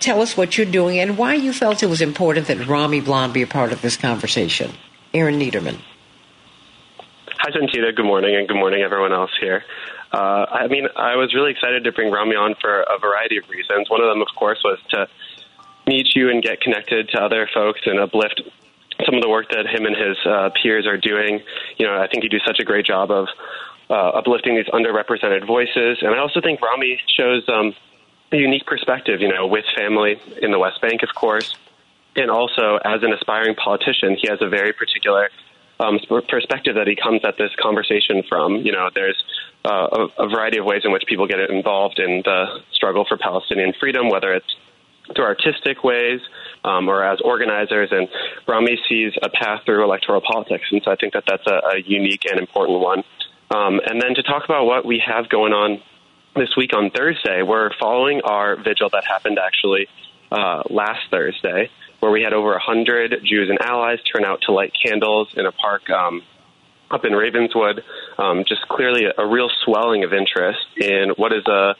tell us what you're doing and why you felt it was important that Rami Blan be a part of this conversation. Aaron Niederman. Hi, Santita. Good morning, and good morning, everyone else here. Uh, I mean, I was really excited to bring Rami on for a variety of reasons. One of them, of course, was to meet you and get connected to other folks and uplift some of the work that him and his uh, peers are doing. You know, I think you do such a great job of uh, uplifting these underrepresented voices, and I also think Rami shows um, a unique perspective. You know, with family in the West Bank, of course, and also as an aspiring politician, he has a very particular um, perspective that he comes at this conversation from. You know, there's uh, a, a variety of ways in which people get involved in the struggle for Palestinian freedom, whether it's through artistic ways um, or as organizers. And Rami sees a path through electoral politics. And so I think that that's a, a unique and important one. Um, and then to talk about what we have going on this week on Thursday, we're following our vigil that happened actually uh, last Thursday, where we had over 100 Jews and allies turn out to light candles in a park um, up in Ravenswood. Um, just clearly a, a real swelling of interest in what is a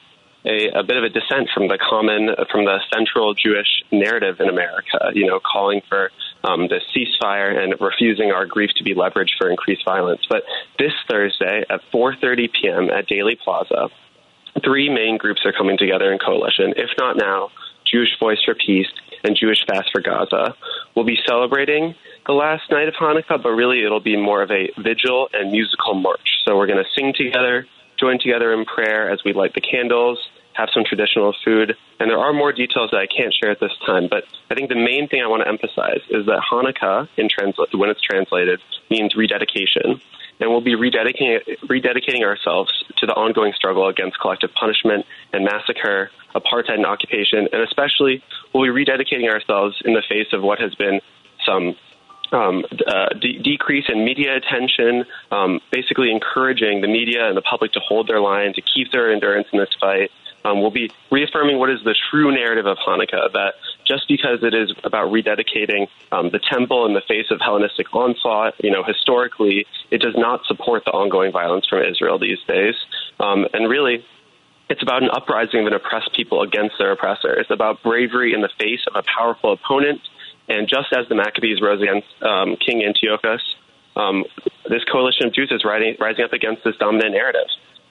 a, a bit of a dissent from the common, from the central Jewish narrative in America, you know, calling for um, the ceasefire and refusing our grief to be leveraged for increased violence. But this Thursday at 4:30 p.m. at Daley Plaza, three main groups are coming together in coalition. If not now, Jewish Voice for Peace and Jewish Fast for Gaza We'll be celebrating the last night of Hanukkah, but really it'll be more of a vigil and musical march. So we're going to sing together, join together in prayer as we light the candles, have some traditional food. And there are more details that I can't share at this time, but I think the main thing I want to emphasize is that Hanukkah, in transla- when it's translated, means rededication. And we'll be rededicating, rededicating ourselves to the ongoing struggle against collective punishment and massacre, apartheid and occupation, and especially we'll be rededicating ourselves in the face of what has been some um, uh, de- decrease in media attention, um, basically encouraging the media and the public to hold their line, to keep their endurance in this fight. Um, we'll be reaffirming what is the true narrative of Hanukkah that just because it is about rededicating um, the temple in the face of Hellenistic onslaught, you know, historically, it does not support the ongoing violence from Israel these days. Um, and really, it's about an uprising of an oppressed people against their oppressor. It's about bravery in the face of a powerful opponent and just as the Maccabees rose against um, King Antiochus, um, this coalition of Jews is rising, rising up against this dominant narrative.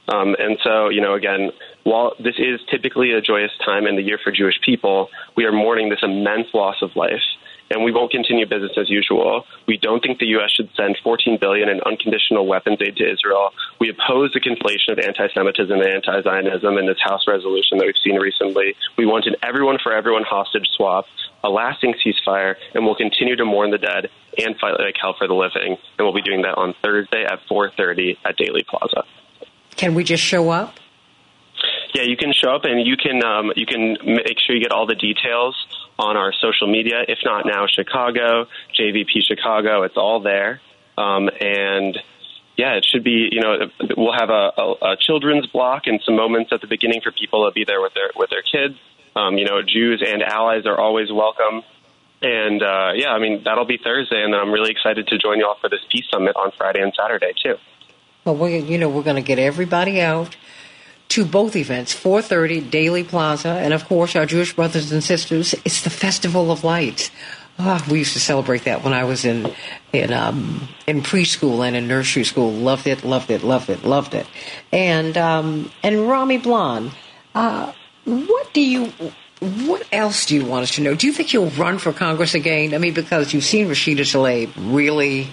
Um, and so, you know, again, while this is typically a joyous time in the year for Jewish people, we are mourning this immense loss of life and we won't continue business as usual. We don't think the U.S. should send 14 billion in unconditional weapons aid to Israel. We oppose the conflation of anti-Semitism and anti-Zionism in this House resolution that we've seen recently. We want an everyone for everyone hostage swap, a lasting ceasefire, and we'll continue to mourn the dead and fight like hell for the living. And we'll be doing that on Thursday at 4:30 at Daley Plaza. Can we just show up? Yeah, you can show up and you can um, you can make sure you get all the details on our social media. If not now, Chicago, JVP Chicago, it's all there. Um, and yeah, it should be. You know, we'll have a, a, a children's block and some moments at the beginning for people to be there with their with their kids. Um, you know, Jews and allies are always welcome. And uh, yeah, I mean that'll be Thursday, and I'm really excited to join you all for this peace summit on Friday and Saturday too. Well, we you know we're going to get everybody out to both events 4.30 Daley Plaza and of course our jewish brothers and sisters. It's the festival of lights. Oh, we used to celebrate that when i was in in um, in preschool and in nursery school. Loved it loved it loved it loved it. And um, and Rami Blan uh, what do you what else do you want us to know? Do you think you'll run for Congress again? I mean, because you've seen Rashida Tlaib. Really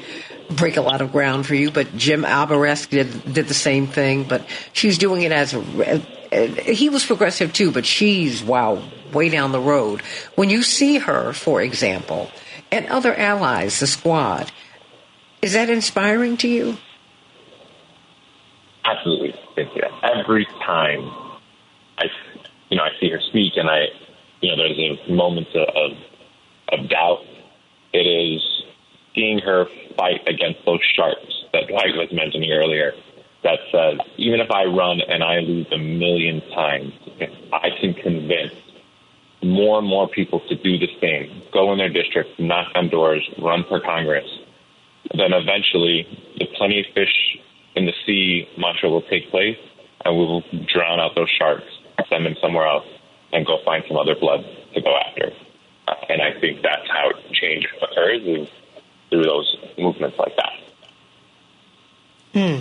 break a lot of ground for you, but Jim Abourezk did did the same thing. But she's doing it as a, uh, he was progressive too, but she's wow way down the road. When you see her, for example, and other allies, the squad, is that inspiring to you? Absolutely. Every time I, you know, I see her speak, and I, you know, there's a moments of of doubt. It is seeing her fight against those sharks that Dwight was mentioning earlier that says, even if I run and I lose a million times, I can convince more and more people to do the same, go in their district, knock on doors, run for Congress, then eventually the plenty of fish in the sea mantra will take place and we will drown out those sharks, send them somewhere else, and go find some other blood to go after. Uh, and I think that's how change occurs is through those movements like that. Hmm.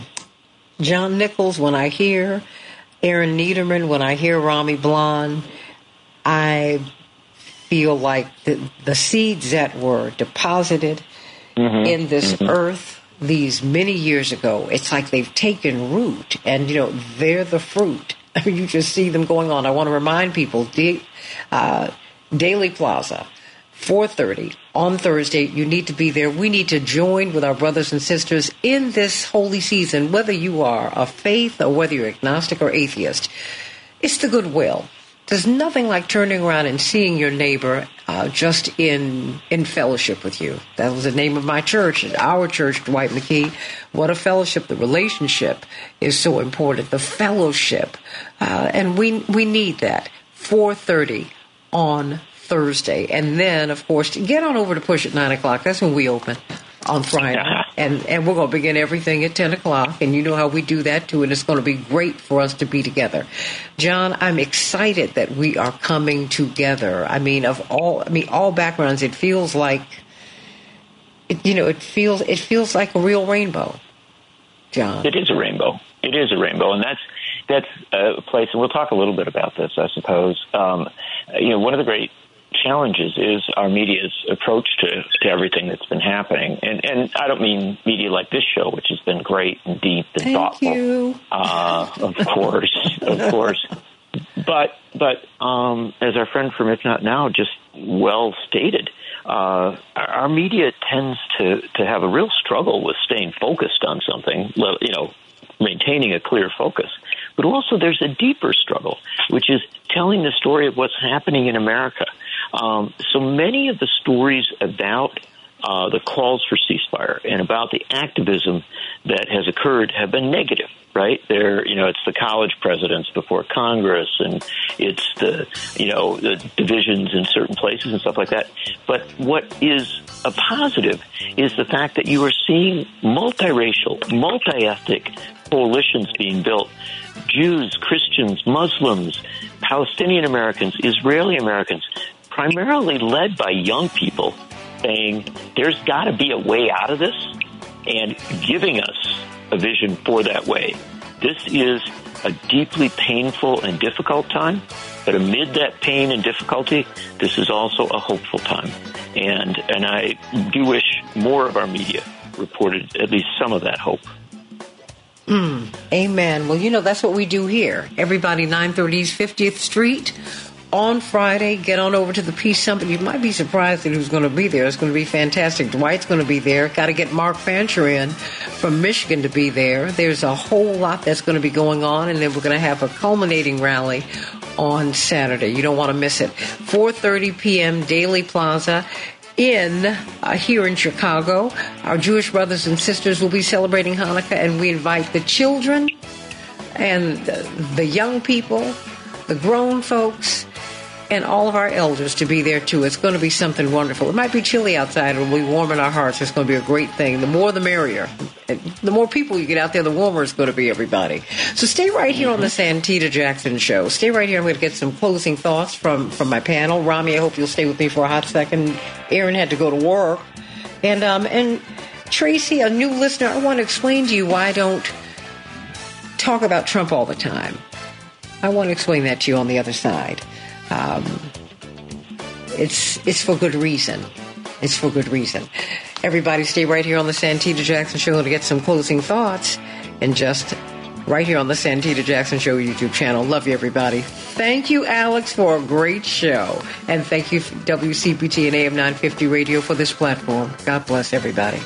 John Nichols, when I hear Aaron Niederman, when I hear Rami Blan, I feel like the, the seeds that were deposited mm-hmm. in this mm-hmm. earth these many years ago, it's like they've taken root and, you know, they're the fruit. I (laughs) mean, you just see them going on. I want to remind people, uh, Daley Plaza, 4:30 on Thursday. You need to be there. We need to join with our brothers and sisters in this holy season, whether you are a faith or whether you're agnostic or atheist. It's the goodwill. There's nothing like turning around and seeing your neighbor uh, just in in fellowship with you. That was the name of my church, our church, Dwight McKee. What a fellowship! The relationship is so important. The fellowship, uh, and we we need that. 4:30 on Thursday. And then, of course, get on over to Push at 9 o'clock. That's when we open on Friday. And, and we're going to begin everything at 10 o'clock. And you know how we do that too. And it's going to be great for us to be together. John, I'm excited that we are coming together. I mean, of all, I mean, all backgrounds, it feels like, it, you know, it feels, it feels like a real rainbow. John. It is a rainbow. It is a rainbow. And that's, that's a place, and we'll talk a little bit about this, I suppose. Um, you know, one of the great challenges is our media's approach to, to everything that's been happening. And and I don't mean media like this show, which has been great and deep and Thank thoughtful. you. Uh, of course, of (laughs) course. But but um, as our friend from If Not Now just well stated, uh, our our media tends to to have a real struggle with staying focused on something. You know, maintaining a clear focus. But also, there's a deeper struggle, which is telling the story of what's happening in America. Um, so many of the stories about uh, the calls for ceasefire and about the activism that has occurred have been negative, right? They're, you know, it's the college presidents before Congress and it's the, you know, the divisions in certain places and stuff like that. But what is a positive is the fact that you are seeing multiracial, multi-ethnic coalitions being built. Jews, Christians, Muslims, Palestinian Americans, Israeli Americans, primarily led by young people saying there's got to be a way out of this and giving us a vision for that way. This is a deeply painful and difficult time, but amid that pain and difficulty, this is also a hopeful time. And, and I do wish more of our media reported at least some of that hope. Mm, amen. Well, you know, that's what we do here. Everybody, 930 East 50th Street. On Friday, get on over to the Peace Summit. You might be surprised at who's going to be there. It's going to be fantastic. Dwight's going to be there. Got to get Mark Fancher in from Michigan to be there. There's a whole lot that's going to be going on, and then we're going to have a culminating rally on Saturday. You don't want to miss it. 4:30 p.m. Daley Plaza in uh, here in Chicago. Our Jewish brothers and sisters will be celebrating Hanukkah, and we invite the children and the, the young people, the grown folks, and all of our elders to be there too. It's going to be something wonderful. It might be chilly outside, it'll be warm in our hearts. It's going to be a great thing. The more the merrier. The more people you get out there, the warmer it's going to be, everybody. So stay right here on the Santita Jackson Show. Stay right here. I'm going to get some closing thoughts from, from my panel. Rami, I hope you'll stay with me for a hot second. Aaron had to go to work. And, um, and Tracy, a new listener, I want to explain to you why I don't talk about Trump all the time. I want to explain that to you on the other side. Um, it's it's for good reason. It's for good reason. Everybody, stay right here on the Santita Jackson Show to get some closing thoughts, and just right here on the Santita Jackson Show YouTube channel. Love you, everybody. Thank you, Alex, for a great show, and thank you, WCPT and AM 950 Radio, for this platform. God bless everybody.